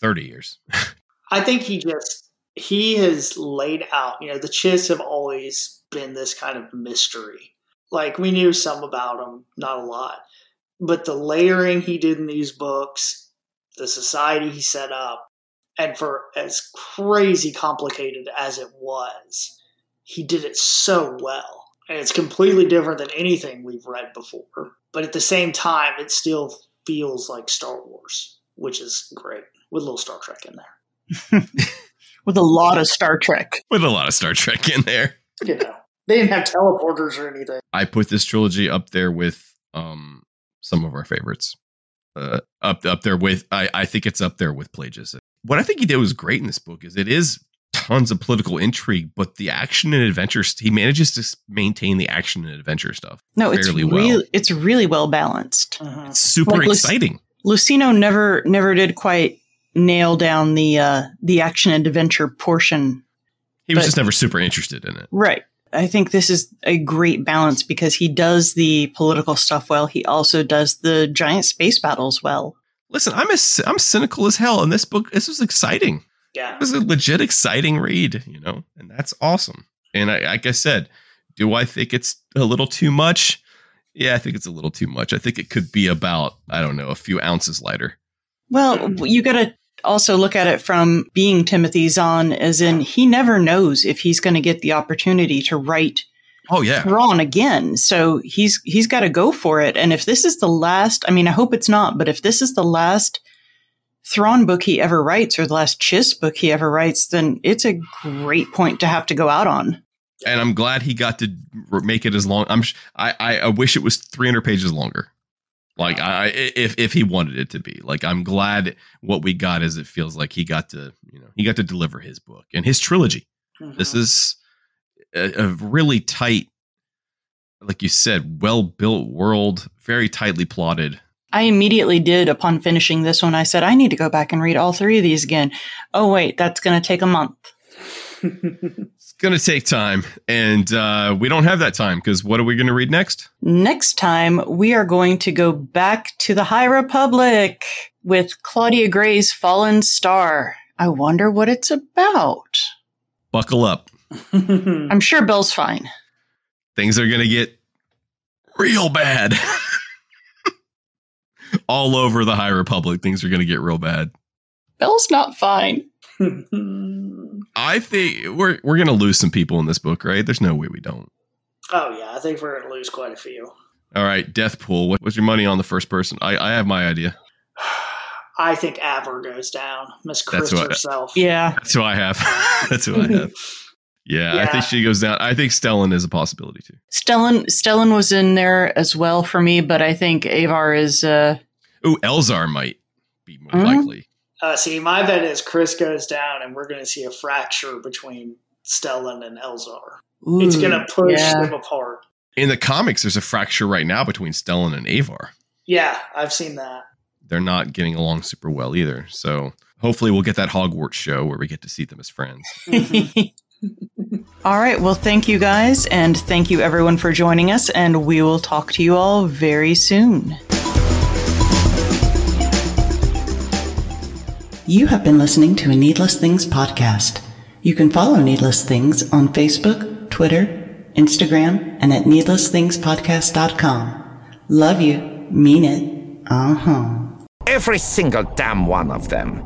30 years. [LAUGHS] I think he just he has laid out. You know, the Chiss have always been this kind of mystery. Like we knew some about them, not a lot, but the layering he did in these books, the society he set up, and for as crazy complicated as it was, he did it so well. And it's completely different than anything we've read before. But at the same time, it still feels like Star Wars, which is great with a little Star Trek in there. [LAUGHS] With a lot of Star Trek. With a lot of Star Trek in there. You know, they didn't have teleporters or anything. I put this trilogy up there with um some of our favorites. Uh, up up there with I, I think it's up there with Plagueis. What I think he did was great in this book is it is tons of political intrigue, but the action and adventure he manages to maintain the action and adventure stuff. No, it's Fairly well. really it's really well balanced. It's super Like, let's- exciting. Luceno never never did quite nail down the uh the action and adventure portion. He was but- just never super interested in it. Right. I think this is a great balance because he does the political stuff well. He also does the giant space battles well. Listen, I'm a, c- I'm cynical as hell, and this book this was exciting. Yeah. It was a legit exciting read, you know, and that's awesome. And I, like I said, do I think it's a little too much? Yeah, I think it's a little too much. I think it could be about I don't know a few ounces lighter. Well, you got to also look at it from being Timothy Zahn, as in he never knows if he's going to get the opportunity to write Oh yeah, Thrawn again. So he's he's got to go for it. And if this is the last, I mean, I hope it's not, but if this is the last Thrawn book he ever writes or the last Chiss book he ever writes, then it's a great point to have to go out on. and I'm glad he got to make it as long. I'm I, I wish it was 300 pages longer. Like I I- if if he wanted it to be. Like I'm glad what we got is it feels like he got to you know he got to deliver his book and his trilogy. This Mhm. is a, a really tight, like you said, well built world, very tightly plotted. I immediately did upon finishing this one. I said, I need to go back and read all three of these again. Oh, wait, that's going to take a month. [LAUGHS] It's gonna take time, and uh, we don't have that time because what are we gonna read next? Next time, we are going to go back to the High Republic with Claudia Gray's Fallen Star. I wonder what it's about. Buckle up, [LAUGHS] I'm sure Bill's fine. things are gonna get real bad. [LAUGHS] All over the High Republic, things are gonna get real bad. Bill's not fine. [LAUGHS] I think we're we're gonna lose some people in this book, right? There's no way we don't. oh yeah, I think we're gonna lose quite a few. All right, Death Pool. What, what's your money on the first person? I, I have my idea. [SIGHS] I think Avar goes down. Miss Kriss what- herself. Yeah. That's who I have. [LAUGHS] That's who I have. [LAUGHS] Yeah, I think she goes down. I think Stellan is a possibility too. Stellan Stellan was in there as well for me, but I think Avar is uh Ooh, Elzar might be more Mhm. likely. Uh, see, my bet is Kriss goes down, and we're going to see a fracture between Stellan and Elzar. it's going to push yeah. them apart. In the comics, there's a fracture right now between Stellan and Avar. Yeah, I've seen that. They're not getting along super well either. So hopefully, we'll get that Hogwarts show where we get to see them as friends. [LAUGHS] all right. Well, thank you guys, and thank you everyone for joining us, and we will talk to you all very soon. You have been listening to a Needless Things podcast. You can follow Needless Things on Facebook, Twitter, Instagram, and at needlessthingspodcast.com. Love you. Mean it. Uh huh. Every single damn one of them.